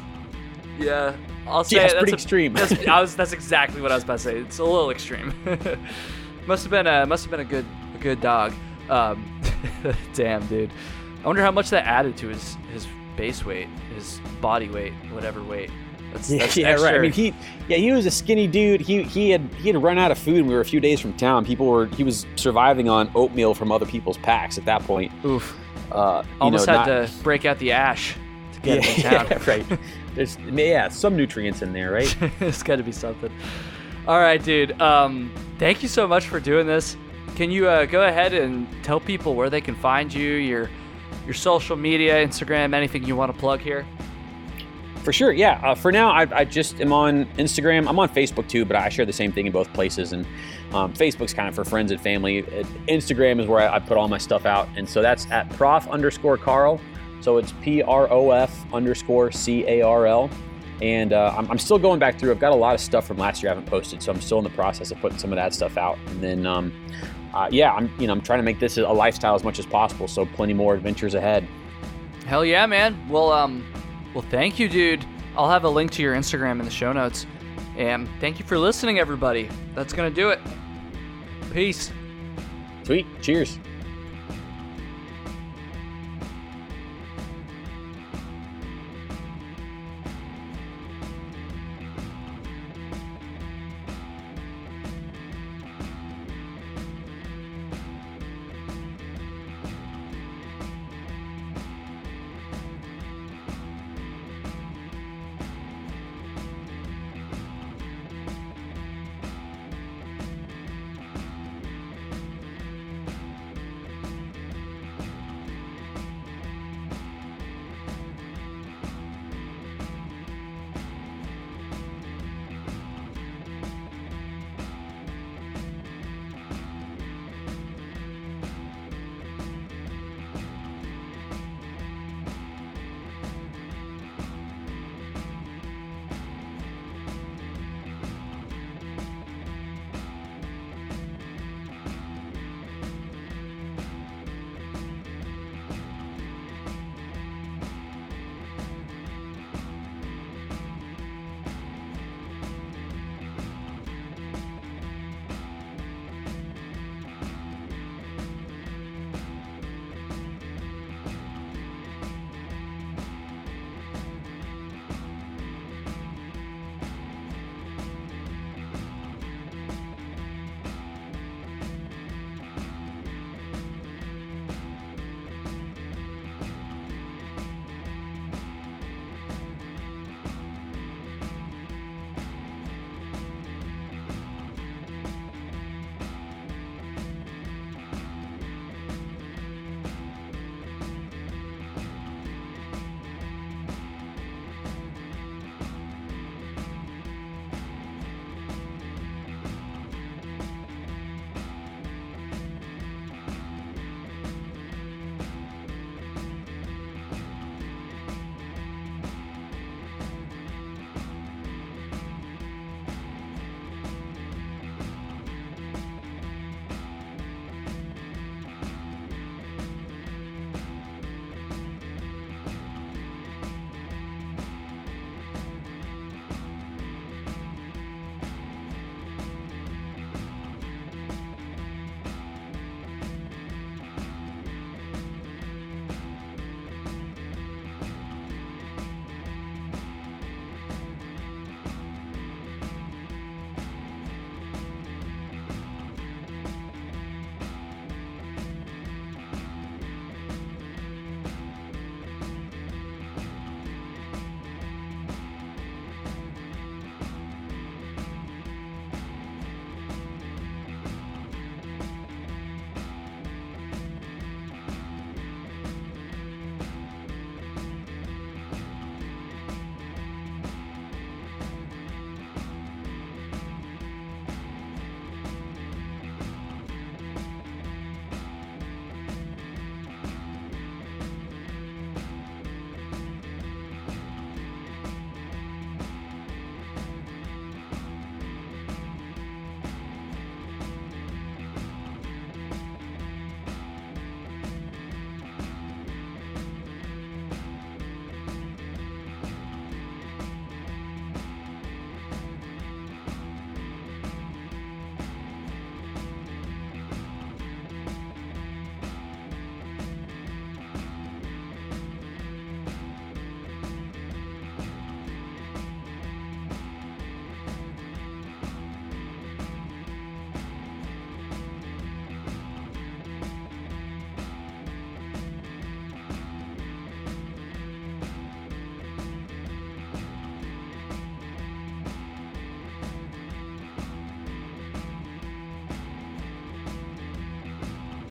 Yeah, I'll say
Yeah, it's
that's
pretty
a-
extreme.
That's, [LAUGHS] I was, that's exactly what I was about to say. It's a little extreme. must have been a must have been a good a good dog. Um, [LAUGHS] damn, dude. I wonder how much that added to his his base weight, his body weight, whatever weight. That's,
Yeah,
that's [LAUGHS]
yeah, right. I mean, he, yeah, he was a skinny dude. He he had he had run out of food. and We were a few days from town. People were he was surviving on oatmeal from other people's packs at that point.
Oof.
Uh, you
Almost
know,
had
not-
to break out the ash to get
Yeah,
him in [LAUGHS] town.
yeah, right. There's yeah, some nutrients in there, right?
it's got to be something. All right, dude. Um, thank you so much for doing this. Can you uh, go ahead and tell people where they can find you, your your social media, Instagram, anything you want to plug here?
For sure, yeah. Uh, for now, I, I just am on Instagram. I'm on Facebook too, but I share the same thing in both places. And um, Facebook's kind of for friends and family. Uh, Instagram is where I, I put all my stuff out, and so that's at prof underscore Carl. So it's P R O F underscore C A R L. And uh, I'm, I'm still going back through. I've got a lot of stuff from last year I haven't posted, so I'm still in the process of putting some of that stuff out. And then, um, uh, yeah, I'm you know I'm trying to make this a lifestyle as much as possible. So plenty more adventures ahead.
Hell yeah, man. Well, um, well, thank you, dude. I'll have a link to your Instagram in the show notes. And thank you for listening, everybody. That's gonna do it. Peace.
Sweet. Cheers.